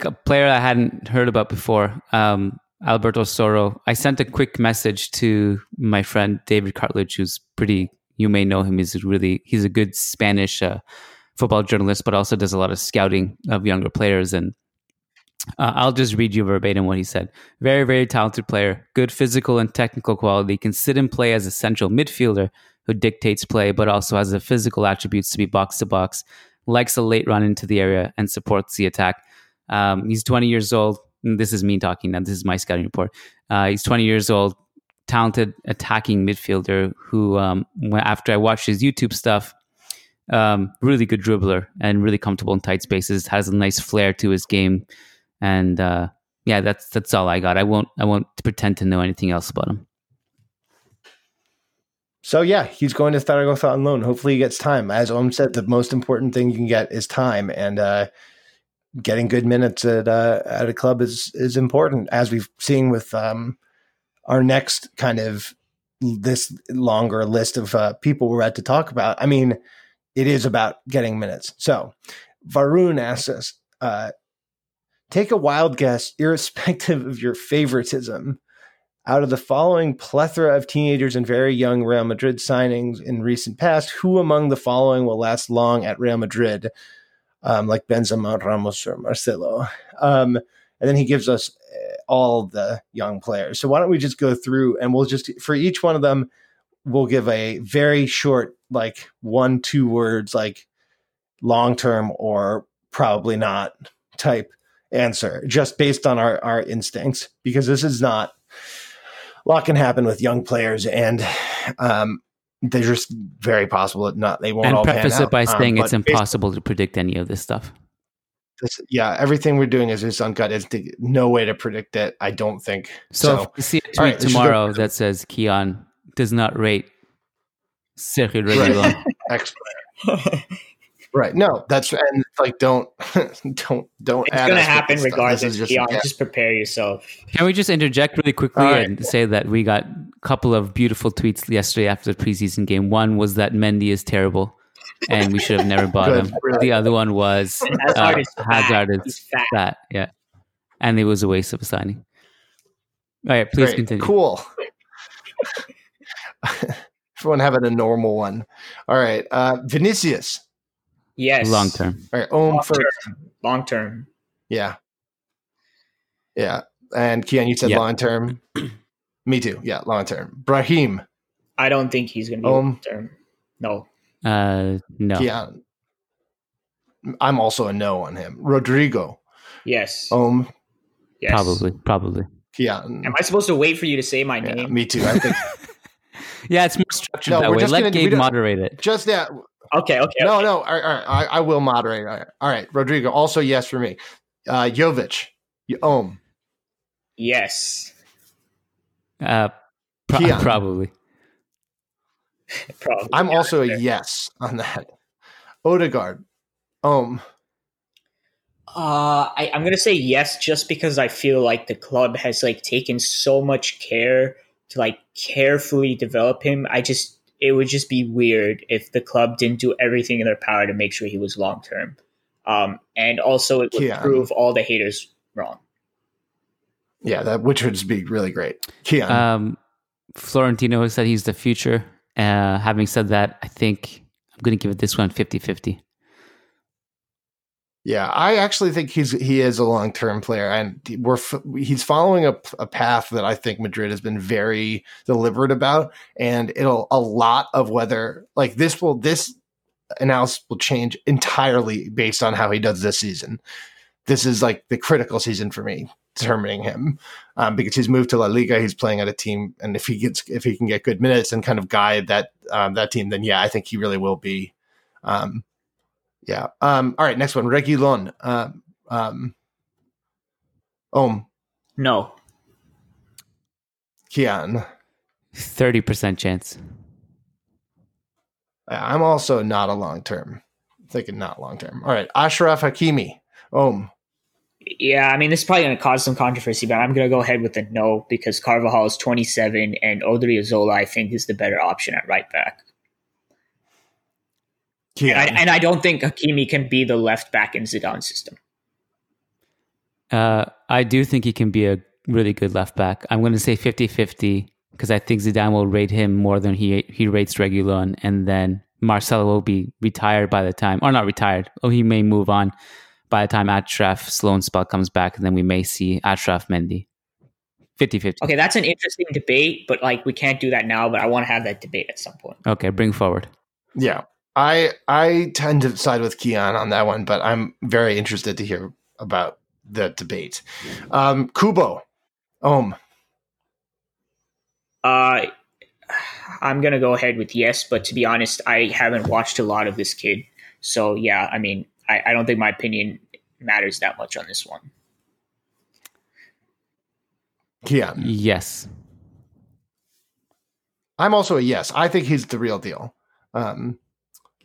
a player I hadn't heard about before, um, Alberto Soro. I sent a quick message to my friend David Cartledge, who's pretty. You may know him. He's really he's a good Spanish uh, football journalist, but also does a lot of scouting of younger players. And uh, I'll just read you verbatim what he said. Very, very talented player, good physical and technical quality, can sit and play as a central midfielder who dictates play, but also has the physical attributes to be box to box, likes a late run into the area, and supports the attack. Um, he's 20 years old. This is me talking now. This is my scouting report. Uh, he's 20 years old, talented attacking midfielder who, um, after I watched his YouTube stuff, um, really good dribbler and really comfortable in tight spaces. Has a nice flair to his game, and uh, yeah, that's that's all I got. I won't I won't pretend to know anything else about him. So yeah, he's going to Zaragoza on loan. Hopefully, he gets time. As Om said, the most important thing you can get is time, and uh, getting good minutes at uh, at a club is is important. As we've seen with um, our next kind of this longer list of uh, people we're about to talk about. I mean, it is about getting minutes. So, Varun asks us, uh, take a wild guess, irrespective of your favoritism out of the following plethora of teenagers and very young Real Madrid signings in recent past, who among the following will last long at Real Madrid, um, like Benzema, Ramos, or Marcelo? Um, and then he gives us uh, all the young players. So why don't we just go through and we'll just for each one of them, we'll give a very short, like one two words, like long term or probably not type answer, just based on our our instincts, because this is not a lot can happen with young players, and um, they're just very possible that not they won't and all preface pan it by. Um, saying it's impossible to predict any of this stuff. this- yeah, everything we're doing is just on gut instinct. No way to predict it. I don't think So, so. if you see a tweet all right, let's go- tomorrow that says Kiyan does not rate Sergio Reguilon. Ex- right. No, that's and like don't don't don't. It's add gonna happen this. This regardless. is just- yeah. just prepare yourself. Can we just interject really quickly All right. and say that we got a couple of beautiful tweets yesterday after the preseason game? One was that Mendy is terrible and we should have never bought Good, him. really The other one was Hazard uh, is. Hazard He's is fat. fat. Yeah. And it was a waste of a signing. All right, please Great. continue. Cool. Everyone having a normal one. All right. Uh, Vinicius. Yes. Long term. All right. Om Long first. term. Long term. Yeah. Yeah. And Kiyan, you said Yeah. long term. Me too. Yeah, long term. Brahim. I don't think he's going to be long term. No. Uh, no. Kiyan. I'm also a no on him. Rodrigo. Yes. Om. yes. Probably. Probably. Kiyan. Am I supposed to wait for you to say my Yeah, name? me too. I think Yeah, it's more structured No, that we're way. just Let gonna- Gabe moderate it. just that. Okay. Okay. No, no. All right, all right, I, I will moderate. All right. all right. Rodrigo. Also, yes for me. Uh, Jovic. Y- Om. Yes. Uh, pro- probably. Probably. I'm also a yes on that. Odegaard. Om. Uh, I, I'm gonna say yes, just because I feel like the club has like taken so much care to like carefully develop him. I just it would just be weird if the club didn't do everything in their power to make sure he was long term. Um, and also it would Yeah. prove all the haters wrong. Yeah, that which would be really great. Kiyan. Um, Florentino said he's the future. Uh, having said that, I think I'm going to give it this one 50 50. Yeah, I actually think he's he is a long term player, and we're he's following a, a path that I think Madrid has been very deliberate about, and it'll a lot of whether like this will this analysis will change entirely based on how he does this season. This is like the critical season for me determining him um, because he's moved to La Liga, he's playing at a team, and if he gets if he can get good minutes and kind of guide that um, that team, then yeah, I think he really will be. Um, yeah. Um, all right. Next one. Reguilon. Um, um, Om. No, Kiyan. 30% chance. I'm also not a long term. Thinking not long term. All right. Ashraf Hakimi. Om. yeah, I mean this is probably gonna cause some controversy, but I'm gonna go ahead with a no because Carvajal is 27 and Odriozola I think is the better option at right back. Kiyan. And I, and I don't think Hakimi can be the left back in Zidane's system. Uh, I do think he can be a really good left back. I'm going to say 50 50 because I think Zidane will rate him more than he he rates Reguilon. And then Marcelo will be retired by the time, or not retired. Oh, he may move on by the time Ashraf's loan spell comes back, and then we may see Ashraf Mendy. 50-50. Okay, that's an interesting debate, but like we can't do that now. But I want to have that debate at some point. Okay, bring forward. Yeah. I I tend to side with Kiyan on that one, but I'm very interested to hear about the debate. Um, Kubo, Om, Uh, I'm gonna go ahead with yes, but to be honest, I haven't watched a lot of this kid, so yeah. I mean, I, I don't think my opinion matters that much on this one. Kiyan. Yes. I'm also a yes. I think he's the real deal. Um,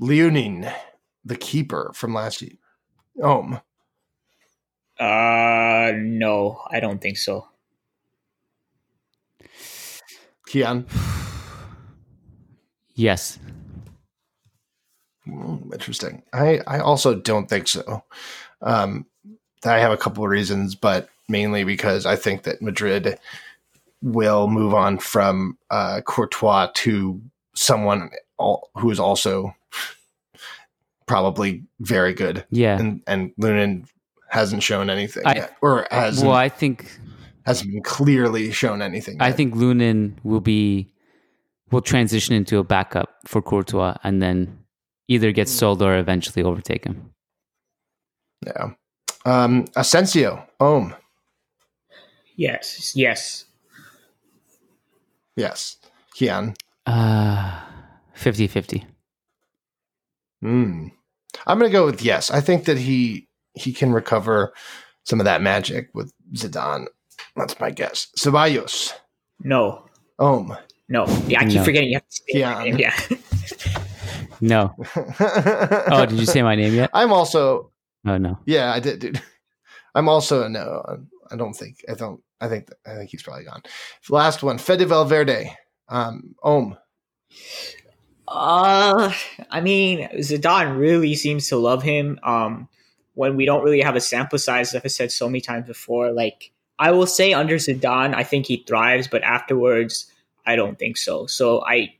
Lunin, the keeper from last year. Om, Uh, no, I don't think so. Kiyan. Yes. Mm, Interesting. I, I also don't think so. Um, I have a couple of reasons, but mainly because I think that Madrid will move on from uh, Courtois to someone al- who is also probably very good. Yeah. And, and Lunin hasn't shown anything I- yet, or hasn't, Well, I think hasn't been clearly shown anything. I yet. think Lunin will be will transition into a backup for Courtois and then either get sold or eventually overtake him. Yeah. Um, Asensio, Om. Yes, yes. Yes. Kiyan. Uh 50-50. Mm. I'm going to go with yes. I think that he he can recover some of that magic with Zidane. That's my guess. Ceballos. No, Om. no. Yeah, I keep No. forgetting you have to say Yeah. my name. Yeah. No. Oh, did you say my name yet? I'm also Oh no. yeah, I did, dude. I'm also a no. I don't think I don't. I think I think he's probably gone. Last one, Fede Valverde. Um, Om. Uh, I mean, Zidane really seems to love him. Um, when we don't really have a sample size, as I've said so many times before, like I will say under Zidane, I think he thrives, but afterwards, I don't think so. So I,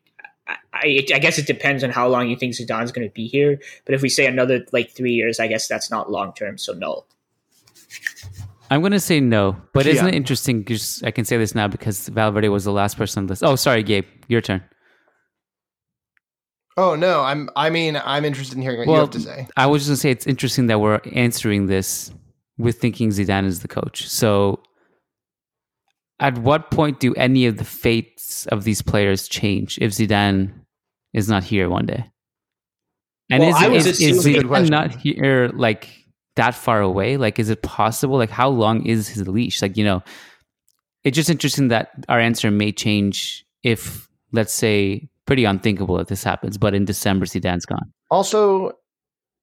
I, I guess it depends on how long you think Zidane's going to be here. But if we say another like three years, I guess that's not long term. So no. I'm going to say no, but isn't Yeah. it interesting? Just I can say this now because Valverde was the last person on the list. Oh, sorry, Gabe, your turn. Oh no, I'm. I mean, I'm interested in hearing what you have to say. I was just going to say it's interesting that we're answering this with thinking Zidane is the coach. So, at what point do any of the fates of these players change if Zidane is not here one day? And Well, is, is, is assuming- Good question. Zidane not here like that far away? Like, is it possible? Like, how long is his leash? Like, you know, it's just interesting that our answer may change if, let's say, pretty unthinkable that this happens, but in December, Zidane's gone. Also,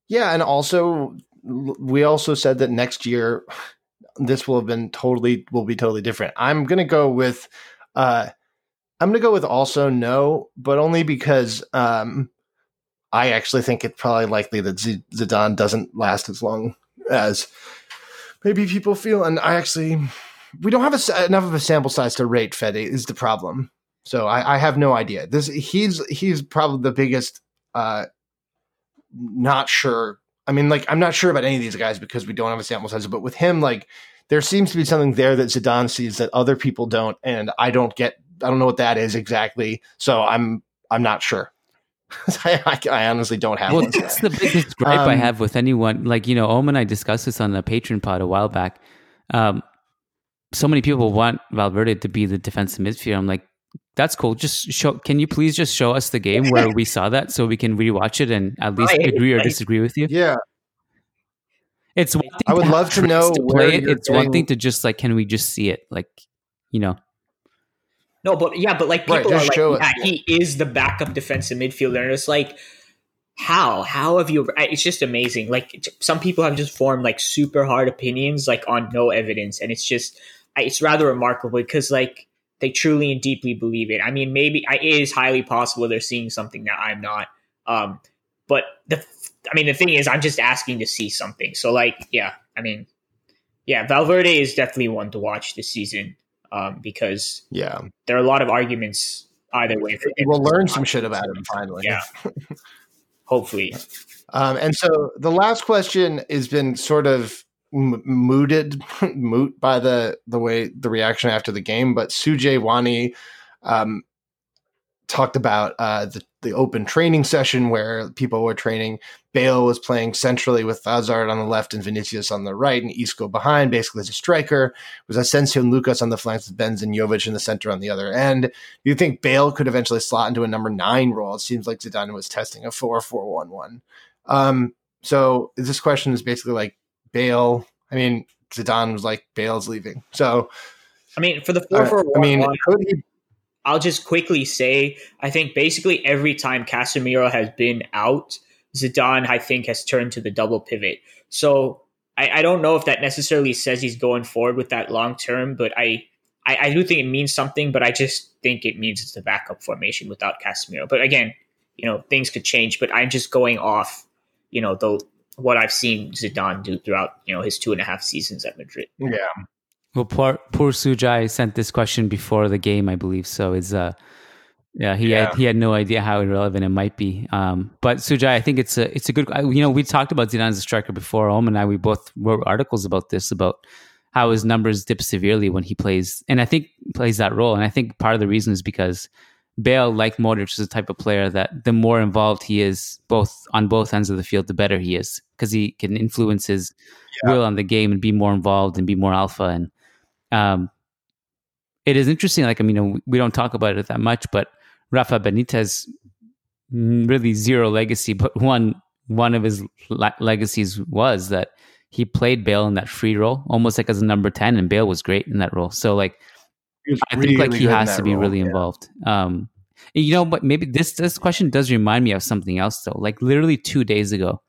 yeah, and also we also said that next year this will have been totally will be totally different. I'm gonna go with uh I'm gonna go with also no, but only because um I actually think it's probably likely that Z- Zidane doesn't last as long as maybe people feel, and I actually we don't have a, enough of a sample size to rate Fede is the problem. So I, I have no idea. This he's he's probably the biggest uh not sure. I mean, like, I'm not sure about any of these guys because we don't have a sample size, but with him, like, there seems to be something there that Zidane sees that other people don't, and I don't get, I don't know what that is exactly. So I'm, I'm not sure. I, I, I honestly don't have Well, that's the biggest gripe I Um, have with anyone. Like, you know, Omen and I discussed this on the Patreon pod a while back. Um, so many people want Valverde to be the defensive midfielder. I'm like, that's cool. Just show. Can you please just show us the game where we saw that so we can rewatch it and at least Right, agree or right. disagree with you? Yeah, It's one thing I would have love to tricks know play it. you're It's one thing to just like, can we just see it? Like, you know, No, but yeah, but like people just are show like, yeah, he is the backup defensive midfielder, and it's like, how? How have you? It's just amazing. Like some people have just formed like super hard opinions, like on no evidence, and it's just, it's rather remarkable because like they truly and deeply believe it. I mean, maybe it is highly possible they're seeing something that I'm not. Um, but the, I mean, the thing is, I'm just asking to see something. So like, yeah, I mean, yeah, Valverde is definitely one to watch this season. Um, because yeah. there are a lot of arguments either way. We'll learn some shit about him finally. Yeah. hopefully. Um, and so the last question has been sort of m- mooted, moot by the the way the reaction after the game. But Sujay Wani um, talked about uh, the the open training session where people were training. Bale was playing centrally with Hazard on the left and Vinicius on the right, and Isco behind, basically as a striker. It was Asensio and Lucas on the flanks with Benz and Jovic in the center on the other end. Do you think Bale could eventually slot into a number nine role? It seems like Zidane was testing a 4 4 1 1. Um, so this question is basically like Bale. I mean, Zidane was like Bale's leaving. So, I mean, for the four uh, four I mean, one, he I'll just quickly say, I think basically every time Casemiro has been out, Zidane, I think, has turned to the double pivot. So I, I don't know if that necessarily says he's going forward with that long term, but I, I, I do think it means something, but I just think it means it's a backup formation without Casemiro. But again, you know, things could change, but I'm just going off, you know, the what I've seen Zidane do throughout, you know, his two and a half seasons at Madrid. Yeah. Well, poor poor Sujai sent this question before the game, I believe. So it's uh, yeah, he Yeah. had he had no idea how irrelevant it might be. Um, but Sujai, I think it's a it's a good. You know, we talked about Zidane as a striker before. Om and I, we both wrote articles about this about how his numbers dip severely when he plays, and I think plays that role. And I think part of the reason is because Bale, like Modric, is the type of player that the more involved he is, both on both ends of the field, the better he is because he can influence his will on the game and be more involved and be more alpha. And um, it is interesting. Like I mean, we don't talk about it that much, but Rafa Benitez mm, really zero legacy, but one one of his le- legacies was that he played Bale in that free role, almost like as a number ten, and Bale was great in that role. So like. He was I think like he has to be role, really yeah. involved. Um, you know, but maybe this this question does remind me of something else though. Like literally two days ago,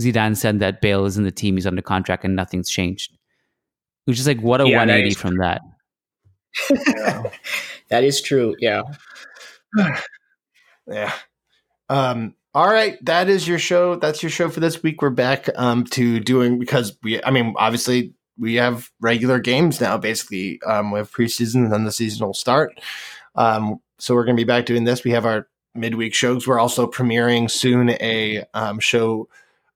Zidane said that Bale is in the team, he's under contract, and nothing's changed. Which is like what a Yeah, 180 is from that. that is true. Yeah. Yeah. Um, all right, that is your show. That's your show for this week. We're back um, to doing because we. I mean, obviously, we have regular games now. Basically, um, we have preseason, and then the season will start. Um, so we're going to be back doing this. We have our midweek shows. We're also premiering soon a um, show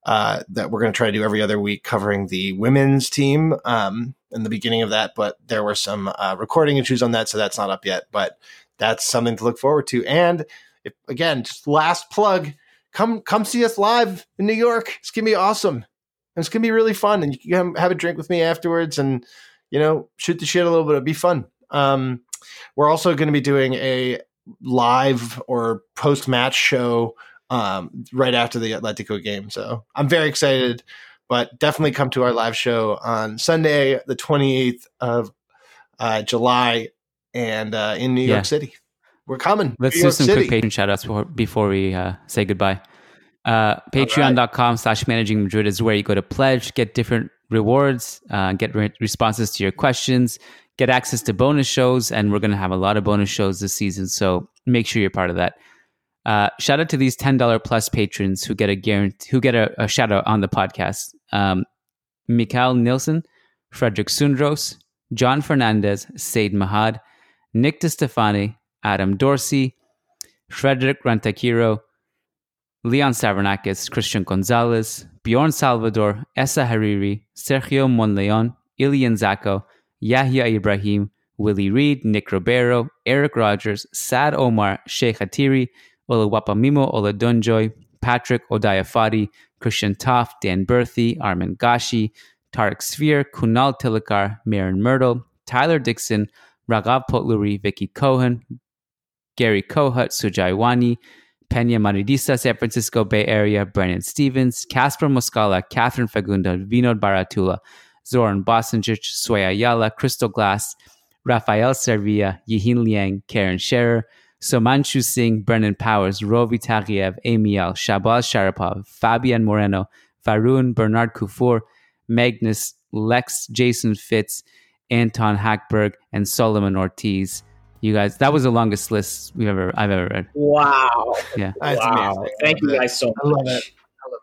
uh, that we're going to try to do every other week, covering the women's team. Um, in the beginning of that, but there were some uh, recording issues on that, so that's not up yet. But that's something to look forward to. And if, again, just last plug, come come see us live in New York. It's gonna be awesome. It's gonna be really fun, and you can have a drink with me afterwards, and you know, shoot the shit a little bit. It'll be fun. Um, we're also going to be doing a live or post match show um, right after the Atletico game. So I'm very excited. But definitely come to our live show on Sunday, the 28th of uh, July, and uh, in New Yeah. York City. We're coming. Let's New do York some City. quick patron shout outs before, before we uh, say goodbye. Uh, Patreon.com slash managing Madrid is where you go to pledge, get different rewards, uh, get re- responses to your questions, get access to bonus shows, and we're going to have a lot of bonus shows this season. So make sure you're part of that. Uh, shout out to these ten dollar plus patrons who get a guarantee, who get a, a shout out on the podcast. Um, Mikael Nilsson, Frederick Sundros, John Fernandez, Said Mahad, Nick DeStefani, Adam Dorsey, Frederick Rantakiro, Leon Savernakis, Christian Gonzalez, Bjorn Salvador, Essa Hariri, Sergio Monleon, Ilian Zako, Yahya Ibrahim, Willie Reed, Nick Ribeiro, Eric Rogers, Sad Omar, Sheikh Hatiri, Olawapamimo Oladunjoy, Patrick Odayafadi, Christian Toft, Dan Berthy, Armin Gashi, Tarek Sphere, Kunal Tilakar, Marin Myrtle, Tyler Dixon, Raghav Potluri, Vicky Cohen, Gary Kohut, Sujai Wani, Pena Madridista, San Francisco Bay Area, Brennan Stevens, Casper Moscala, Catherine Fagunda, Vinod Baratula, Zoran Bosanjic, Sway Ayala, Crystal Glass, Rafael Servia, Yihin Liang, Karen Scherer, Somanshu Singh, Brennan Powers, Rovi Taghiev, Amiel, Shabaz Sharapov, Fabian Moreno, Varun, Bernard Kufour, Magnus, Lex, Jason Fitz, Anton Hackberg, and Solomon Ortiz. You guys, that was the longest list we've ever I've ever read. Wow. Yeah. That's wow. amazing. Thank you guys so much. I love it. I love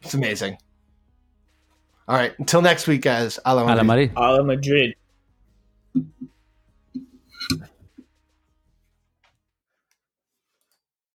it. It's amazing. All right. Until next week, guys. Hala A la Madrid. Madrid. Hala Madrid.